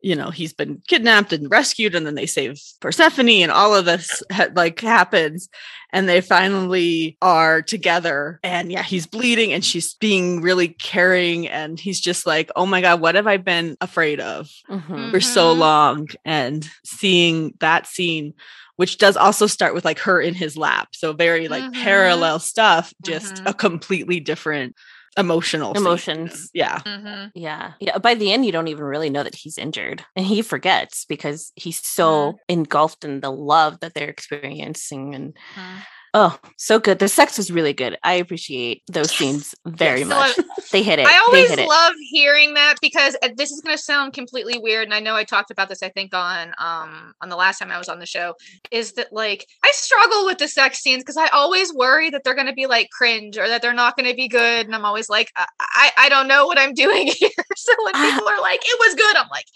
you know, he's been kidnapped and rescued, and then they save Persephone, and all of this ha- like happens, and they finally are together. And yeah, he's bleeding, and she's being really caring, and he's just like, "Oh my god, what have I been afraid of Mhm. for so Mhm. long?" And seeing that scene. Which does also start with like her in his lap. So very like Mhm. parallel stuff, just Mhm. a completely different emotional scene. Emotions. Yeah. Mhm. Yeah. Yeah. By the end, you don't even really know that he's injured. And he forgets because he's so engulfed in the love that they're experiencing. And Mhm. Oh, so good. The sex was really good. I appreciate those scenes very Yes. much. So They hit it. I always it. love hearing that because uh, this is going to sound completely weird, and I know I talked about this. I think on um on the last time I was on the show, is that like I struggle with the sex scenes because I always worry that they're going to be like cringe or that they're not going to be good, and I'm always like I I, I don't know what I'm doing here. so when Ah. people are like it was good, I'm like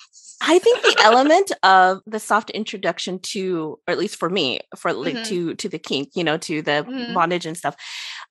I think the element of the soft introduction to, or at least for me, for like Mhm. to to the kink, you know, to the Mhm. bondage and stuff,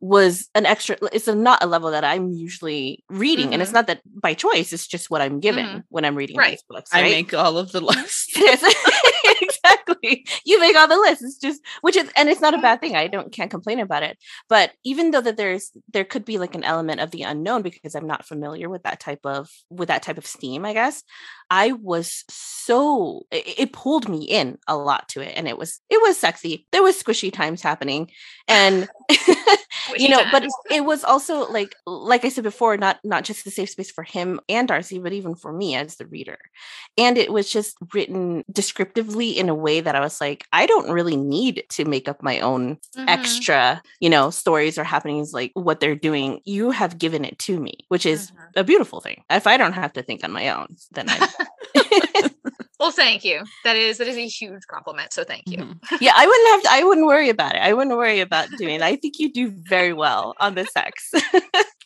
was an extra. It's a, not a level that I'm usually reading, and it's Mhm. not that by choice. It's just what I'm given Mhm. when I'm reading Right. these books. I make all of the lists. Exactly. You make all the lists. It's just which is and it's not a bad thing. I don't can't complain about it. But even though that there's there could be like an element of the unknown because I'm not familiar with that type of with that type of steam, I guess. I was so it, it pulled me in a lot to it and it was it was sexy. There was squishy times happening and you know but it was also like like i said before not not just the safe space for him and darcy but even for me as the reader. And it was just written descriptively in a way that i was like i don't really need to make up my own Mhm. extra you know stories or happenings like what they're doing. You have given it to me which is Mhm. a beautiful thing. If i don't have to think on my own then i Well, thank you. That is that is a huge compliment. So thank you. Mhm. yeah i wouldn't have to i wouldn't worry about it i wouldn't worry about doing it i think you do very well on the sex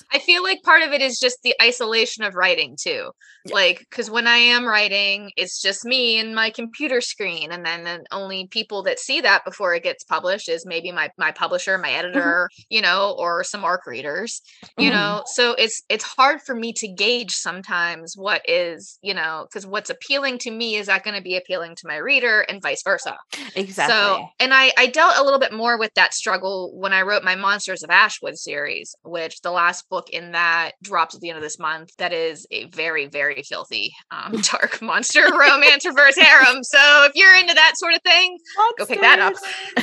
Yes. I feel like part of it is just the isolation of writing too. Yeah. Like, because when I am writing, it's just me and my computer screen, and then the only people that see that before it gets published is maybe my my publisher, my editor, you know, or some ARC readers, you Mhm. know. So it's it's hard for me to gauge sometimes what is, you know, because what's appealing to me is that going to be appealing to my reader, and vice versa. exactly So, and I I dealt a little bit more with that struggle when I wrote my Monsters of Ashwood series, which the last book in that drops at the end of this month. That is a very very filthy, um, dark monster romance reverse harem. So if you're into that sort of thing, go pick that up.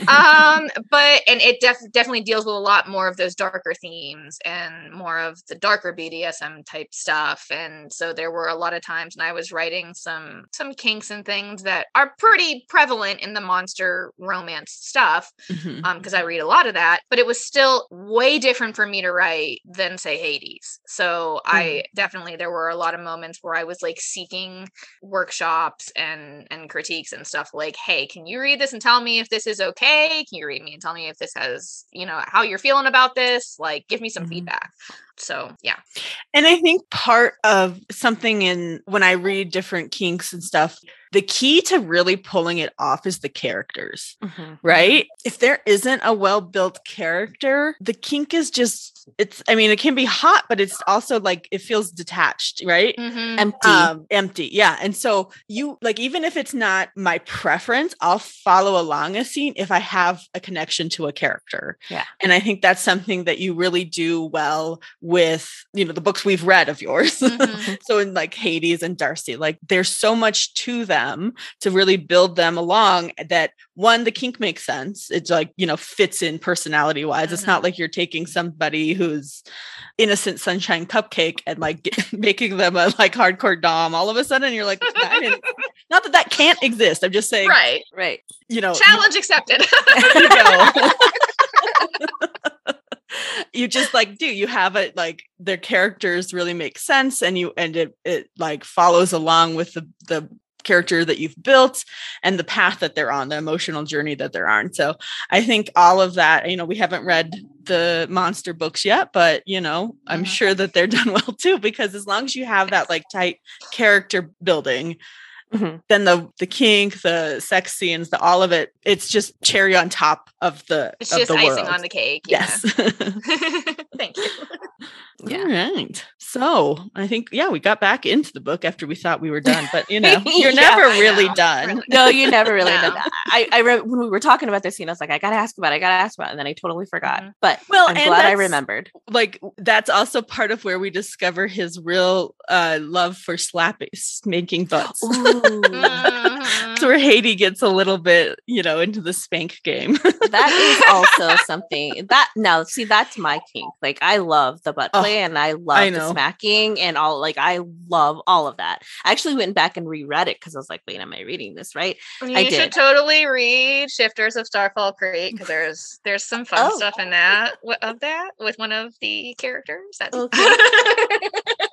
um, but and it def- definitely deals with a lot more of those darker themes and more of the darker BDSM type stuff. And so there were a lot of times when I was writing some some kinks and things that are pretty prevalent in the monster romance stuff Mhm. um because I read a lot of that, but it was still way different for me to write than say Hades. So I definitely there were a lot of moments where I was like seeking workshops and and critiques and stuff like, "Hey, can you read this and tell me if this is okay? Can you read me and tell me if this has, you know, how you're feeling about this? Like give me some Mhm. feedback." So, yeah. And I think part of something in when I read different kinks and stuff, the key to really pulling it off is the characters, Mhm. right? If there isn't a well built character, the kink is just, it's, I mean, it can be hot, but it's also like it feels detached, right? Mhm. empty um empty yeah and so you like even if it's not my preference i'll follow along a scene if i have a connection to a character Yeah. and i think that's something that you really do well with you know the books we've read of yours Mhm. so in like hades and darcy like there's so much to them to really build them along that one the kink makes sense it's like you know fits in personality wise it's not Mhm. like you're taking somebody who's innocent sunshine cupcake and like get, making them a like hardcore dom all of a sudden you're like didn't, that that can't exist i'm just saying right. right you know Challenge accepted. you go you just like do you have it like their characters really make sense and you and it it like follows along with the the character that you've built and the path that they're on, the emotional journey that they're on. So I think all of that, you know, we haven't read the monster books yet, but you know, I'm Mhm. sure that they're done well too, because as long as you have that like tight character building, Mhm. then the the kink, the sex scenes, the all of it, it's just cherry on top of the It's of just the icing world. on the cake. yeah. Yes. Thank you. Yeah. All right. So I think, yeah, we got back into the book after we thought we were done, but you know, you're Yeah, never really done. Really. No, you never really No. did that. I, I re- when we were talking about this scene, I was like, I gotta ask about it, I gotta ask about it. And then I totally forgot. Mhm. But Well, I'm glad I remembered. Like that's also part of where we discover his real uh love for slapping making butts. That's where mm. Hades gets a little bit, you know, into the spank game. that is also something that now see that's my kink. Like I love the butt Oh, play and I love I the smacking and all like I love all of that. I actually went back and reread it because I was like, wait, am I reading this right? You I should did. totally read Shifters of Starfall Creek because there's there's some fun Oh. stuff in that of that with one of the characters. That's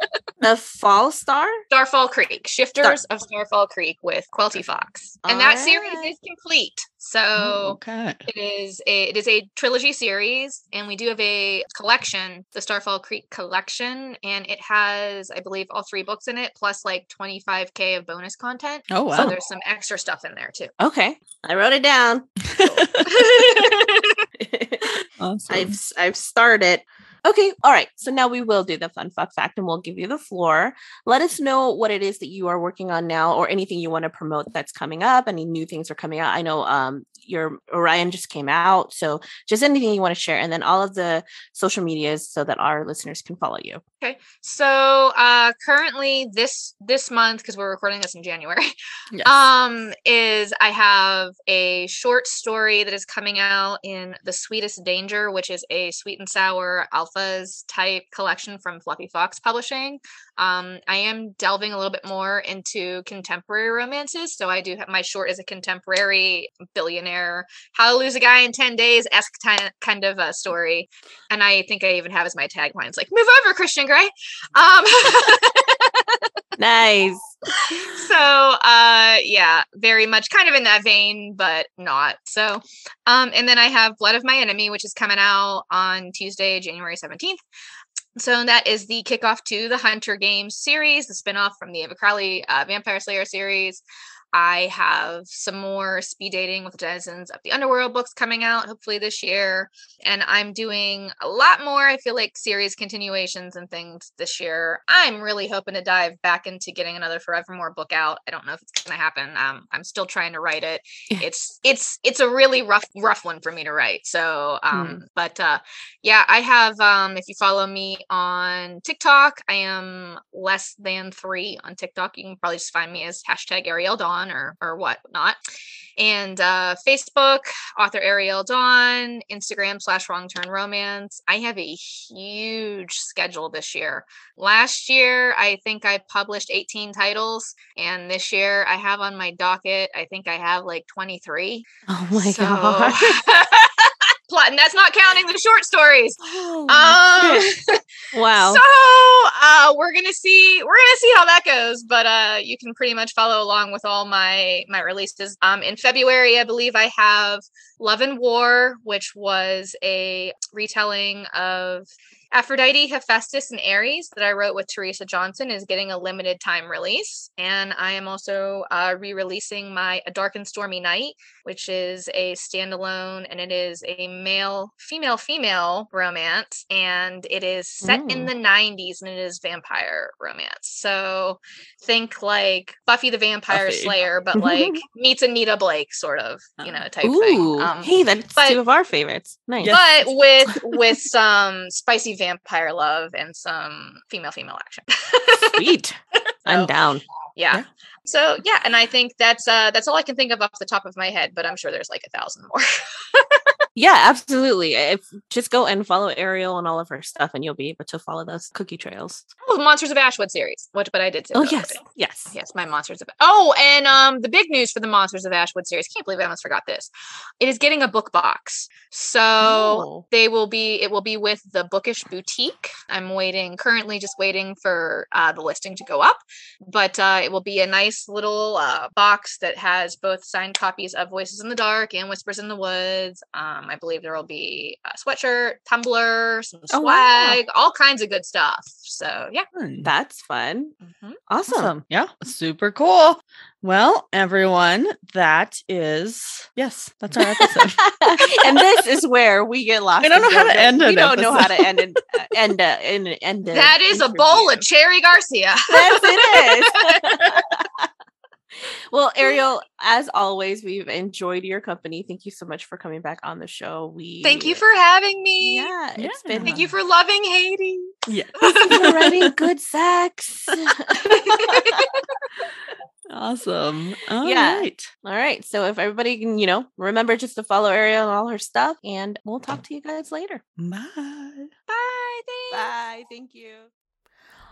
The Fall Star? Starfall Creek, Shifters of Starfall Creek with Quelty Fox, and that series is complete. So Oh, okay. it is a it is a trilogy series, and we do have a collection, the Starfall Creek collection, and it has, I believe, all three books in it, plus like 25k of bonus content. Oh wow! So there's some extra stuff in there too. Okay. I wrote it down. Awesome. I've s- I've started. Okay, all right. So now we will do the fun fuck fact and we'll give you the floor. Let us know what it is that you are working on now or anything you want to promote that's coming up, any new things are coming out. I know um your Orion just came out, so just anything you want to share and then all of the social medias so that our listeners can follow you. Okay. So uh currently this this month, because we're recording this in January, Yes. um, is I have a short story that is coming out in The Sweetest Danger, which is a sweet and sour alphas type collection from Fluffy Fox Publishing. Um, I am delving a little bit more into contemporary romances. So I do have my short is a contemporary billionaire, how to lose a guy in 10 days esque kind of a story. And I think I even have as my tagline, it's like, move over, Christian Grey. Um, Nice. so uh yeah very much kind of in that vein but not so um and then i have blood of my enemy which is coming out on tuesday january 17th so that is the kickoff to the hunter games series the spin-off from the eva crowley uh, vampire slayer series i have some more speed dating with denizens of the underworld books coming out hopefully this year and i'm doing a lot more i feel like series continuations and things this year. I'm really hoping to dive back into getting another forevermore book out. I don't know if it's going to happen. Um, i'm still trying to write it. It's it's it's a really rough rough one for me to write so um Hmm. but uh yeah i have um if you follow me on tiktok i am less than three on tiktok. You can probably just find me as hashtag ariel dawn or or what not and uh facebook author ariel dawn instagram slash wrong turn romance. I have a huge schedule this year. Last year i think i published 18 titles and this year i have on my docket i think i have like 23 Oh my So- god. Plot, and that's not counting the short stories Holy um wow. so uh we're gonna see we're gonna see how that goes but uh you can pretty much follow along with all my my releases um in february i believe i have love and war which was a retelling of Aphrodite, Hephaestus, and Ares that I wrote with Teresa Johnson is getting a limited time release. And I am also uh, re releasing my A Dark and Stormy Night, which is a standalone and it is a male, female, female romance. And it is set in Mm. the 90s and it is vampire romance. So think like Buffy the Vampire Buffy. Slayer, but like meets Anita Blake, sort of, you know, type Ooh. thing. Um, hey, that's but- two of our favorites. Nice. Yes. but with with some spicy vampire love and some female female action. Sweet. I'm So, down. yeah. Yeah. So yeah, and I think that's uh that's all I can think of off the top of my head, but I'm sure there's like a thousand more. Yeah, absolutely. If just go and follow Ariel and all of her stuff, and you'll be able to follow those cookie trails. Oh, Monsters of Ashwood series. What? But I did say. Oh yes, yes. Yes, my Monsters of. Oh, and um, the big news for the Monsters of Ashwood series. Can't believe I almost forgot this. It is getting a book box. So Oh. they will be. It will be with the Bookish Boutique. I'm waiting. Currently, just waiting for uh, the listing to go up. But uh, it will be a nice little uh, box that has both signed copies of Voices in the Dark and Whispers in the Woods. Um, I believe there will be a sweatshirt, tumbler, some Oh, swag, wow. all kinds of good stuff. So yeah. That's fun. Mhm. Awesome. Awesome. Yeah, super cool. Well, everyone, that is yes, that's our episode. and this is where we get lost. I don't know how to end it. We don't know how to end an uh, end a, end, a- end. a That is a bowl of. Cherry Garcia. Yes, it is. well, Ariel, as always, we've enjoyed your company. Thank you so much for coming back on the show. We Thank you for having me. yeah, it's Yeah. been Thank you for loving Hades. yeah. for writing good sex. Awesome. All Yeah. right. All right. So if everybody can, you know, remember just to follow Ariel and all her stuff, and we'll talk to you guys later. Bye. Bye. Thanks. Bye. Thank you.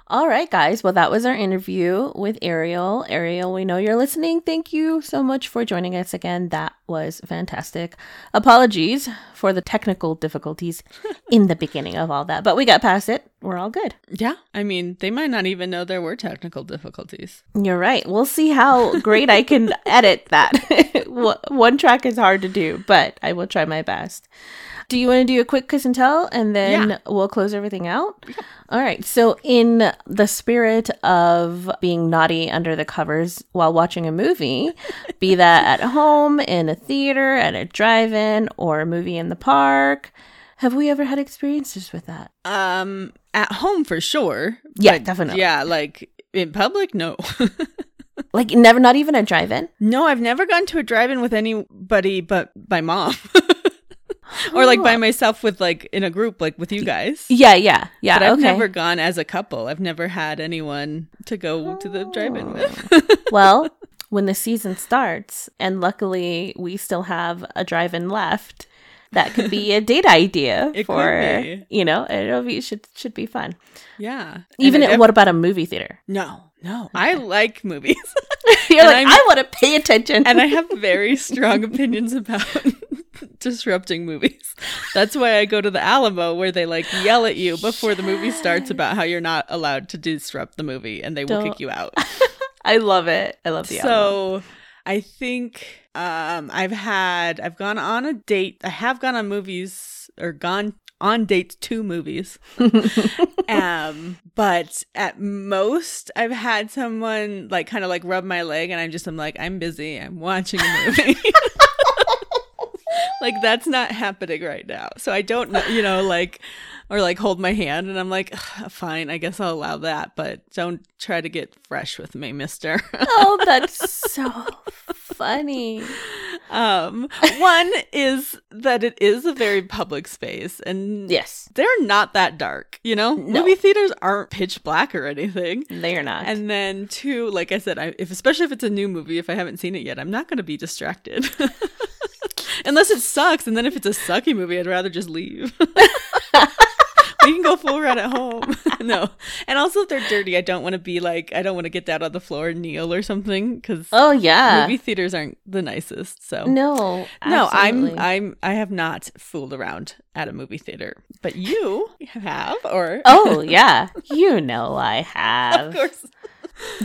All right, guys. Well, that was our interview with Ariel. Ariel, we know you're listening. Thank you so much for joining us again. That was fantastic. Apologies for the technical difficulties in the beginning of all that, but we got past it. We're all good. Yeah. I mean, they might not even know there were technical difficulties. You're right. We'll see how great I can edit that. One- track is hard to do, but I will try my best. Do you want to do a quick kiss and tell and then Yeah. we'll close everything out? All right. So, in the spirit of being naughty under the covers while watching a movie, be that at home, in a theater, at a drive in, or a movie in the park, have we ever had experiences with that? Um, at home for sure. Yeah, definitely. Yeah, like in public, no. Like, never, not even a drive in? no, I've never gone to a drive-in with anybody but my mom. or like by myself with like in a group like with you guys. Yeah, yeah, yeah. But I've okay. never gone as a couple. I've never had anyone to go to the drive-in oh. with. Oh. well, when the season starts, and luckily we still have a drive-in left, that could be a date idea It for you know. It'll should should be fun. yeah. Even it what about a movie theater? No, no. I like movies. You're And like, I'm- I want to pay attention. and I have very strong opinions about disrupting movies. That's why I go to the Alamo where they like yell at you before the movie starts about how you're not allowed to disrupt the movie and they will Don't- kick you out. I love it. I love the Alamo. so I think um I've had I've gone on a date. I have gone on movies or gone on dates to movies. um but at most I've had someone like kind of like rub my leg and I'm just I'm like I'm busy. I'm watching a movie. like that's not happening right now. So I don't know, you know, like or like hold my hand and I'm like fine, I guess I'll allow that, but don't try to get fresh with me, mister. oh, that's so funny. um one is that it is a very public space and Yes, they're not that dark, you know? No. Movie theaters aren't pitch black or anything. they are not. And then two, like I said, I, if especially if it's a new movie, if I haven't seen it yet, I'm not going to be distracted. Unless it sucks, and then if it's a sucky movie, I'd rather just leave. we can go full run at home. no, and also if they're dirty, I don't want to be like I don't want to get down on the floor and kneel or something because oh yeah. movie theaters aren't the nicest. So no, no, I'm. I'm I have not fooled around at a movie theater, but you have, or Oh yeah, you know I have. of course.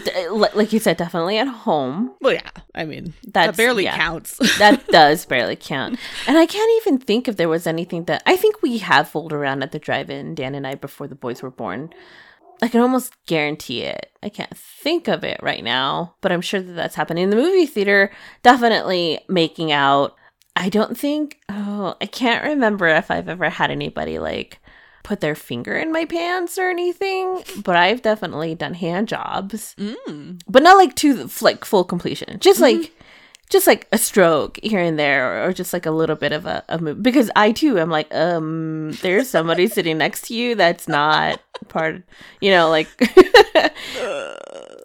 D- like you said, definitely at home. Well, yeah, I mean That's- that barely yeah. counts. That does barely count. And I can't even think if there was anything that I think we have fooled around at the drive-in, Dan and I, before the boys were born. I can almost guarantee it. I can't think of it right now, but I'm sure that that's happening in the movie theater. Definitely making out. I don't think. Oh, I can't remember if I've ever had anybody like put their finger in my pants or anything, but I've definitely done hand jobs mm. but not like to the- like full completion. Just like just like a stroke here and there, or, or just like a little bit of a, a move. Because I too am like, um, there's somebody sitting next to you that's not part. You know, like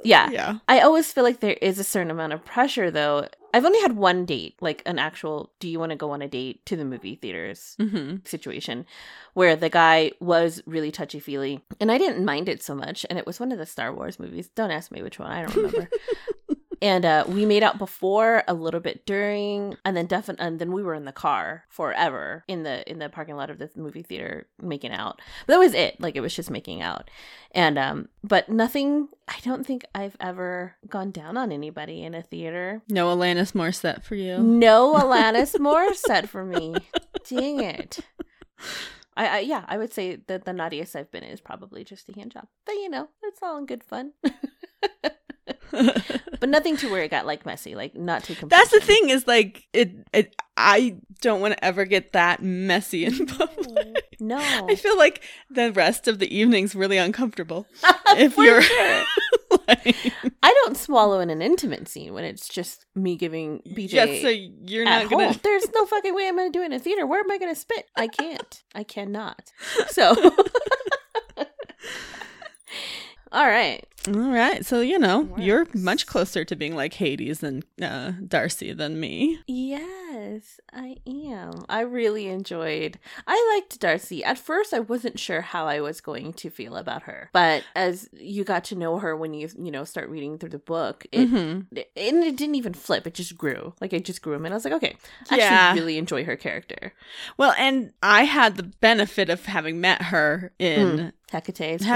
yeah. yeah. I always feel like there is a certain amount of pressure though I've only had one date, like an actual do you want to go on a date to the movie theaters Mm-hmm. situation where the guy was really touchy feely and I didn't mind it so much. And it was one of the Star Wars movies. Don't ask me which one, I don't remember. and uh, we made out before, a little bit during, and then definitely, and then we were in the car forever in the in the parking lot of the movie theater making out. But that was it. Like it was just making out, and um, but nothing. I don't think I've ever gone down on anybody in a theater. No Alanis Morissette for you. No Alanis Morissette for me. Dang it. I, I yeah, I would say that the naughtiest I've been is probably just a hand job. But you know, it's all in good fun. but nothing to where it got like messy, like not too. That's the thing is like it. It. I don't want to ever get that messy in public. No, I feel like the rest of the evening's really uncomfortable. if you're sure. like, I don't swallow in an intimate scene when it's just me giving BJ. yeah, so you're not gonna. home. There's no fucking way I'm gonna do it in a theater. Where am I gonna spit? I can't. I cannot. So, all right. All right, so you know you're much closer to being like Hades and uh, Darcy than me. Yes, I am. I really enjoyed. I liked Darcy. At first, I wasn't sure how I was going to feel about her, but as you got to know her when you you know start reading through the book, it. Mhm. it- And it didn't even flip. It just grew. Like it just grew, and I was like, okay, I Yeah. actually really enjoy her character. Well, and I had the benefit of having met her in Hecate's book.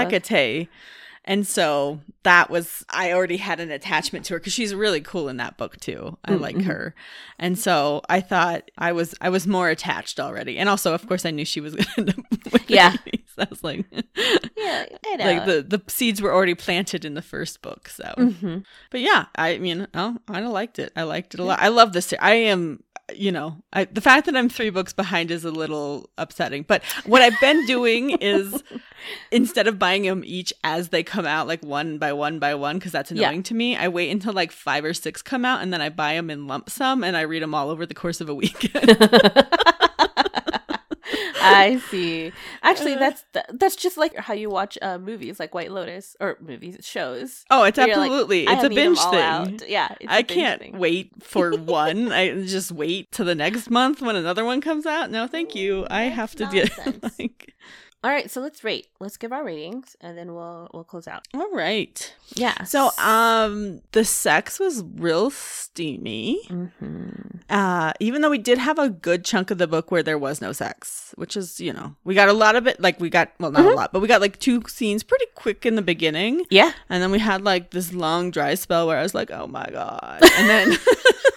And so that was, I already had an attachment to her because she's really cool in that book too. I Mm, like mhm. her. And so I thought I was, I was more attached already. And also, of course, I knew she was going to end up with Yeah. Hades. I was like, Yeah, I know. like the, the seeds were already planted in the first book. So, Mhm. but yeah, I mean, oh, I liked it. I liked it a lot. I love this. I am, you know, I, the fact that I'm three books behind is a little upsetting. But what I've been doing is instead of buying them each as they come out, like one by one by one, because that's Yeah. annoying to me, I wait until like five or six come out and then I buy them in lump sum and I read them all over the course of a weekend. I see. Actually, Uh. that's th- that's just like how you watch uh, movies, like White Lotus, or movies shows. oh, it's you're like, absolutely, it's a binge thing. out. Yeah, I can't thing. wait for one. I just wait to the next month when another one comes out. No, thank you. I have to That's do like All right, so let's rate. Let's give our ratings, and then we'll we'll close out. all right. Yeah. So um the sex was real steamy. Mhm. Uh even though we did have a good chunk of the book where there was no sex, which is, you know, we got a lot of it like we got well not Mhm. a lot, but we got like two scenes pretty quick in the beginning. yeah. And then we had like this long dry spell where I was like, "Oh my god." And then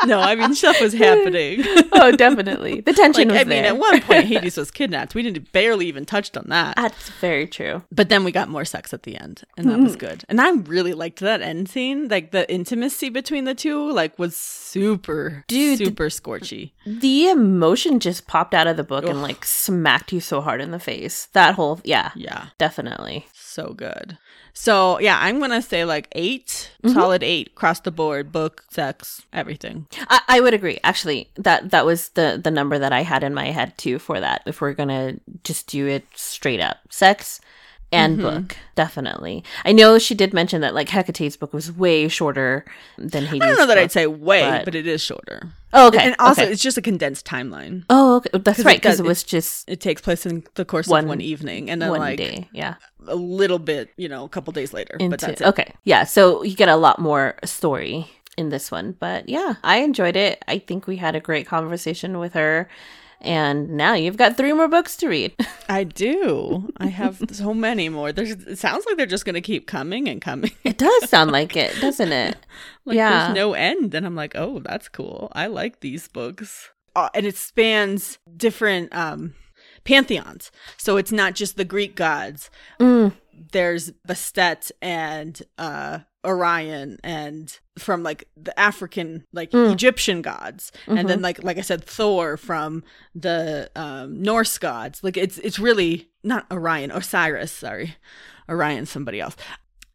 No, I mean stuff was happening. oh, definitely. The tension like was I mean there. at one point Hades was kidnapped. We didn't barely even touched on that. That's very true. But then we got more sex at the end, and that was Mhm. good. And I really liked that end scene. Like the intimacy between the two, like was super, Dude, super scorchy. The emotion just popped out of the book and like smacked you so hard in the face. That whole yeah, Yeah, definitely. so good. So yeah, I'm gonna say like 8 Mhm. solid eight across the board. Book, sex, everything. I, I would agree. Actually, that that was the the number that I had in my head too for that. If we're gonna just do it straight up, sex and Mhm. book, definitely. I know she did mention that like Hecate's book was way shorter than Hades. I don't know that book. I'd say way, but- but, it is shorter. Oh, okay. And also, okay. it's just a condensed timeline. oh, okay. That's 'cause right. Because does- it was just It takes place in the course One- of one evening, and then one like day. Yeah. a little bit, you know, a couple days later. Into, but that's it. Okay. Yeah. So you get a lot more story in this one. But yeah, I enjoyed it. I think we had a great conversation with her. And now you've got three more books to read. I do. I have so many more. There's. It sounds like they're just going to keep coming and coming. it does sound like it, doesn't it? like Yeah. there's no end, and I'm like, oh, that's cool. I like these books, uh, and it spans different um pantheons. So it's not just the Greek gods. Mm, There's Bastet and uh Orion and from like the African like Mm. Egyptian gods and mhm. then like like I said Thor from the um Norse gods like it's it's really not Orion Osiris sorry Orion's somebody else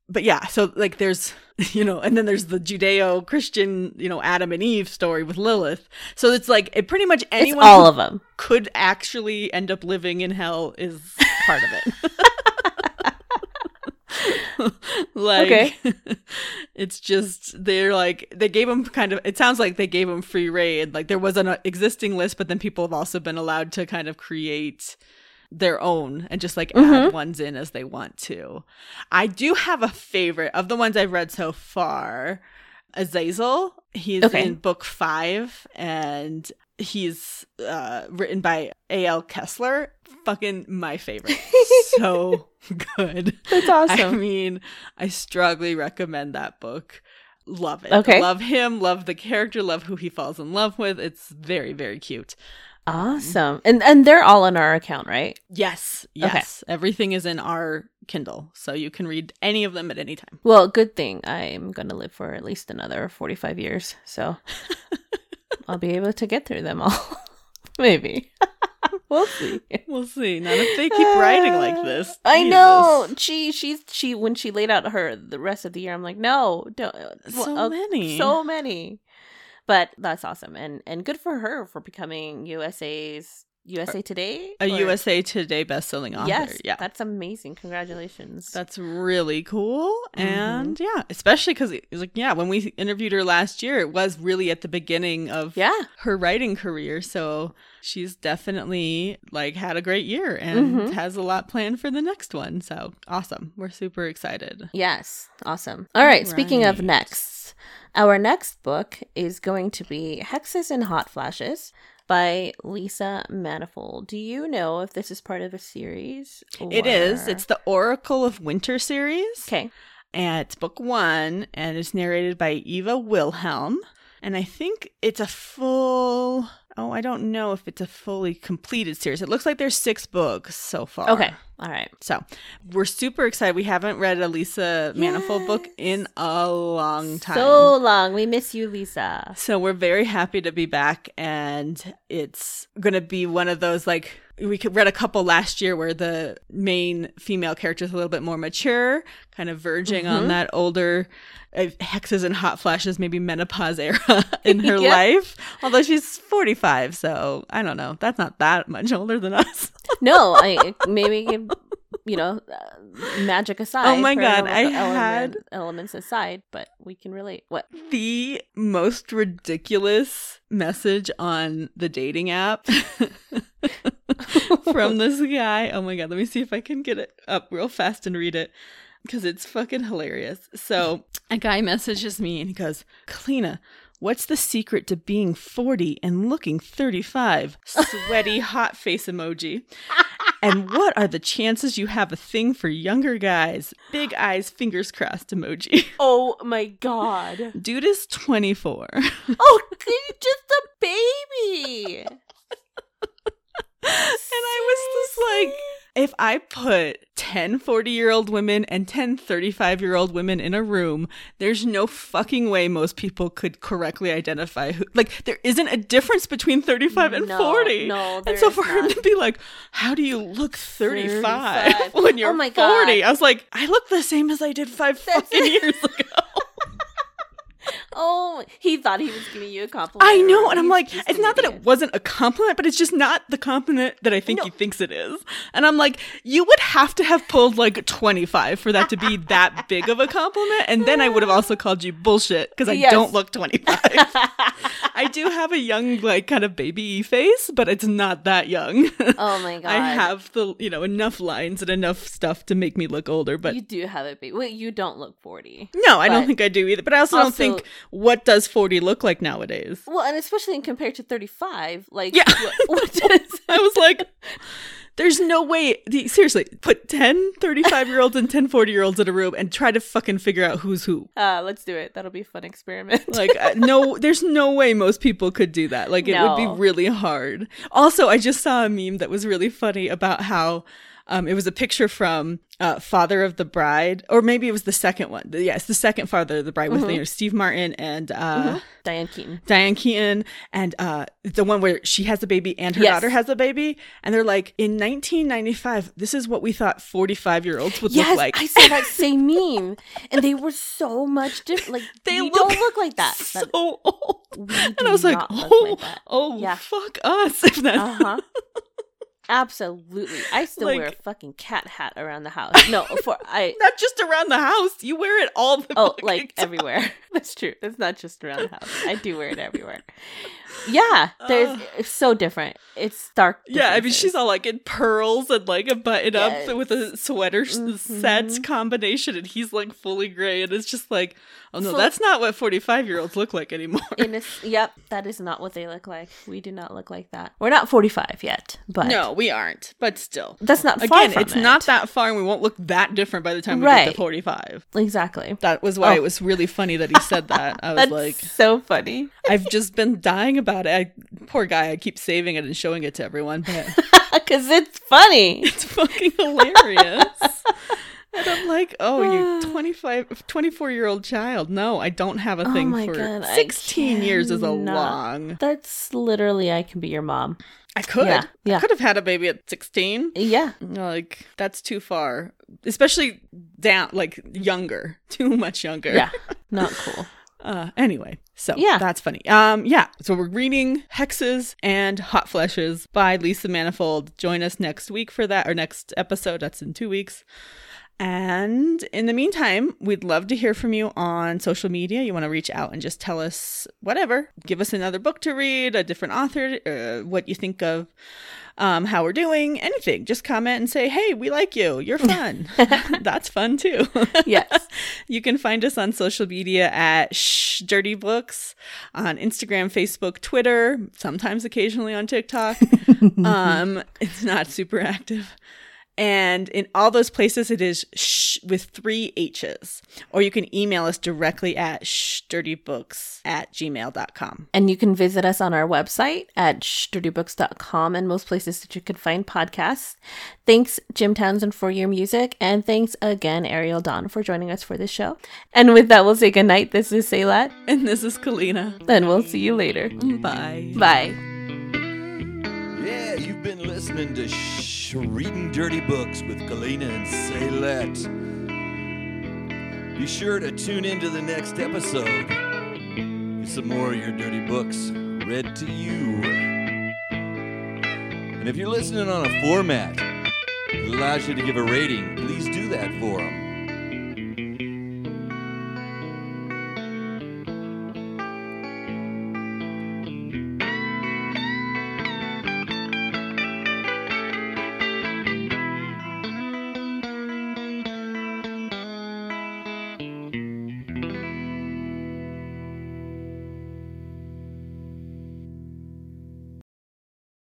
but yeah so like there's you know and then there's the Judeo-Christian you know Adam and Eve story with Lilith so it's like it pretty much it's anyone all of them. could actually end up living in hell is part of it like it's just they're like they gave them kind of it sounds like they gave them free reign like there was an existing list but then people have also been allowed to kind of create their own and just like add Mhm. ones in as they want to i do have a favorite of the ones i've read so far azazel he's Okay. in book five and he's uh written by al kessler fucking my favorite so good That's awesome. I mean, I strongly recommend that book. Love it. Okay. Love him, love the character, love who he falls in love with. It's very, very cute. awesome. And and they're all on our account, right? Yes. Yes. Everything is in our Kindle. So you can read any of them at any time. Well, good thing I'm going to live for at least another 45 years. So I'll be able to get through them all. Maybe. we'll see. We'll see. Not if they keep writing like this. I Jesus. know. She she's she when she laid out her the rest of the year, I'm like, no, don't So uh, many. So many. But that's awesome. And and good for her for becoming USA's USA Today. A or- USA Today bestselling author. Yes. Yeah. That's amazing. Congratulations. That's really cool. Mm-hmm. And yeah, especially because it was like, yeah, when we interviewed her last year, it was really at the beginning of yeah. her writing career. So she's definitely like had a great year and Mhm. has a lot planned for the next one. So awesome. We're super excited. Yes, awesome. All right, speaking of next, our next book is going to be Hexes and Hot Flashes by Lisa Manifold. Do you know if this is part of a series? It is. It's the Oracle of Winter series. okay. And it's book one and it's narrated by Eva Wilhelm. And I think it's a full oh, I don't know if it's a fully completed series. It looks like there's six books so far. Okay. All right. So we're super excited. We haven't read a Lisa Manifold book in a long time. So long. We miss you, Lisa. So we're very happy to be back, and it's going to be one of those like we read a couple last year where the main female character is a little bit more mature, kind of verging on Mhm. that older uh, hexes and hot flashes, maybe menopause era in her Yep. life. Although she's forty five, so I don't know. That's not that much older than us. No, I maybe you know, uh, magic aside. Oh my God, I element- had- elements aside, but we can relate. What? the most ridiculous message on the dating app from this guy. Oh my god, let me see if I can get it up real fast and read it because it's fucking hilarious. So, a guy messages me and he goes, "Kalina, what's the secret to being 40 and looking 35?" Sweaty hot face emoji. And what are the chances you have a thing for younger guys? Big eyes, fingers crossed emoji. Oh my god. Dude is 24. Oh, he's just a baby. And I was just like, if I put 10 40 year old women and 10 35 year old women in a room, there's no fucking way most people could correctly identify who. Like, there isn't a difference between 35 and No, 40. no, and so for him to be like, how do you look 35, 35. when you're Oh my 40? God. I was like, I look the same as I did five That's fucking it. years ago. Oh, he thought he was giving you a compliment. I know, and I'm like, it's not that it wasn't a compliment, but it's just not the compliment that I think No. he thinks it is. And I'm like, you would have to have pulled like 25 for that to be that big of a compliment, and then I would have also called you bullshit because I Yes. don't look 25. I do have a young, like, kind of baby face, but it's not that young. oh my god. I have the, you know, enough lines and enough stuff to make me look older, but you do have a baby. Wait, you don't look 40. no, I don't think I do either. But I also, don't also- think what does 40 look like nowadays. Well, and especially in compared to 35, like Yeah. what, what does I was like, there's no way. the- Seriously, put 10 35 year olds and 10 40 year olds in a room and try to fucking figure out who's who. uh let's do it. That'll be a fun experiment. Like, uh, no, there's no way most people could do that. Like, it would be really hard. Also, I just saw a meme that was really funny about how. Um, it was a picture from uh, Father of the Bride, or maybe it was the second one. Yes, the second Father of the Bride with Mhm. you know Steve Martin and uh, Diane Keaton. Diane Keaton and uh the one where she has a baby and her Yes. daughter has a baby and they're like in 1995 this is what we thought 45 year olds would Yes, look like I saw that same meme, and they were so much different. Like They look don't look like that. so old and I was like oh like oh Yeah. fuck us if that Uh huh. Absolutely. I still wear a fucking cat hat around the house. No, for I Not just around the house. You wear it all the oh like time. everywhere. That's true. It's not just around the house. I do wear it everywhere. Yeah, there's Ugh. it's so different. It's stark. Yeah, I mean, she's all like in pearls and like a button up Yes. with a sweater s mm-hmm. set combination, and he's like fully gray, and it's just like, oh no, Full- that's not what forty-five year olds look like anymore. in a, yep, that is not what they look like. We do not look like that. We're not 45 yet, but no, we aren't, but still. that's not Again, it's it. not that far, and we won't look that different by the time we get to forty-five. exactly. That was why Oh. it was really funny that he said that. I was That's like, so funny I've just been dying about it. I, poor guy, I keep saving it and showing it to everyone, but because it's funny. it's fucking hilarious. and I'm like, oh, you 25, 24 year old child. No, I don't have a Oh thing my for God, 16 years is a long. That's literally I can be your mom. I could. Yeah, yeah. I could have had a baby at 16. Yeah, Like, that's too far. Especially down, like, younger. Too much younger. yeah, not cool. Uh, anyway, so Yeah. that's funny. Um, yeah. So we're reading Hexes and Hot Flashes by Lisa Manifold. Join us next week for that, or next episode. That's in two weeks. And in the meantime, we'd love to hear from you on social media. You want to reach out and just tell us whatever. Give us another book to read, a different author, uh, what you think of um, how we're doing, anything. Just comment and say, hey, we like you. You're fun. That's fun too. Yes. You can find us on social media at Shh Dirty Books on Instagram, Facebook, Twitter, sometimes occasionally on TikTok. um, it's not super active. And in all those places, it is shh with three H's. Or you can email us directly at shhdirtybooks at gmail.com. And you can visit us on our website at shhdirtybooks.com and most places that you can find podcasts. Thanks, Jim Townsend, for your music. And thanks again, Ariel Don, for joining us for this show. And with that, we'll say goodnight. This is Saylat, And this is Kalina. and we'll see you later. Bye. Bye. Yeah, you've been listening to Shh, Reading Dirty Books with Kalina and Saylet. Be sure to tune into the next episode. Get some more of your dirty books read to you. And if you're listening on a format that allows you to give a rating, please do that for them.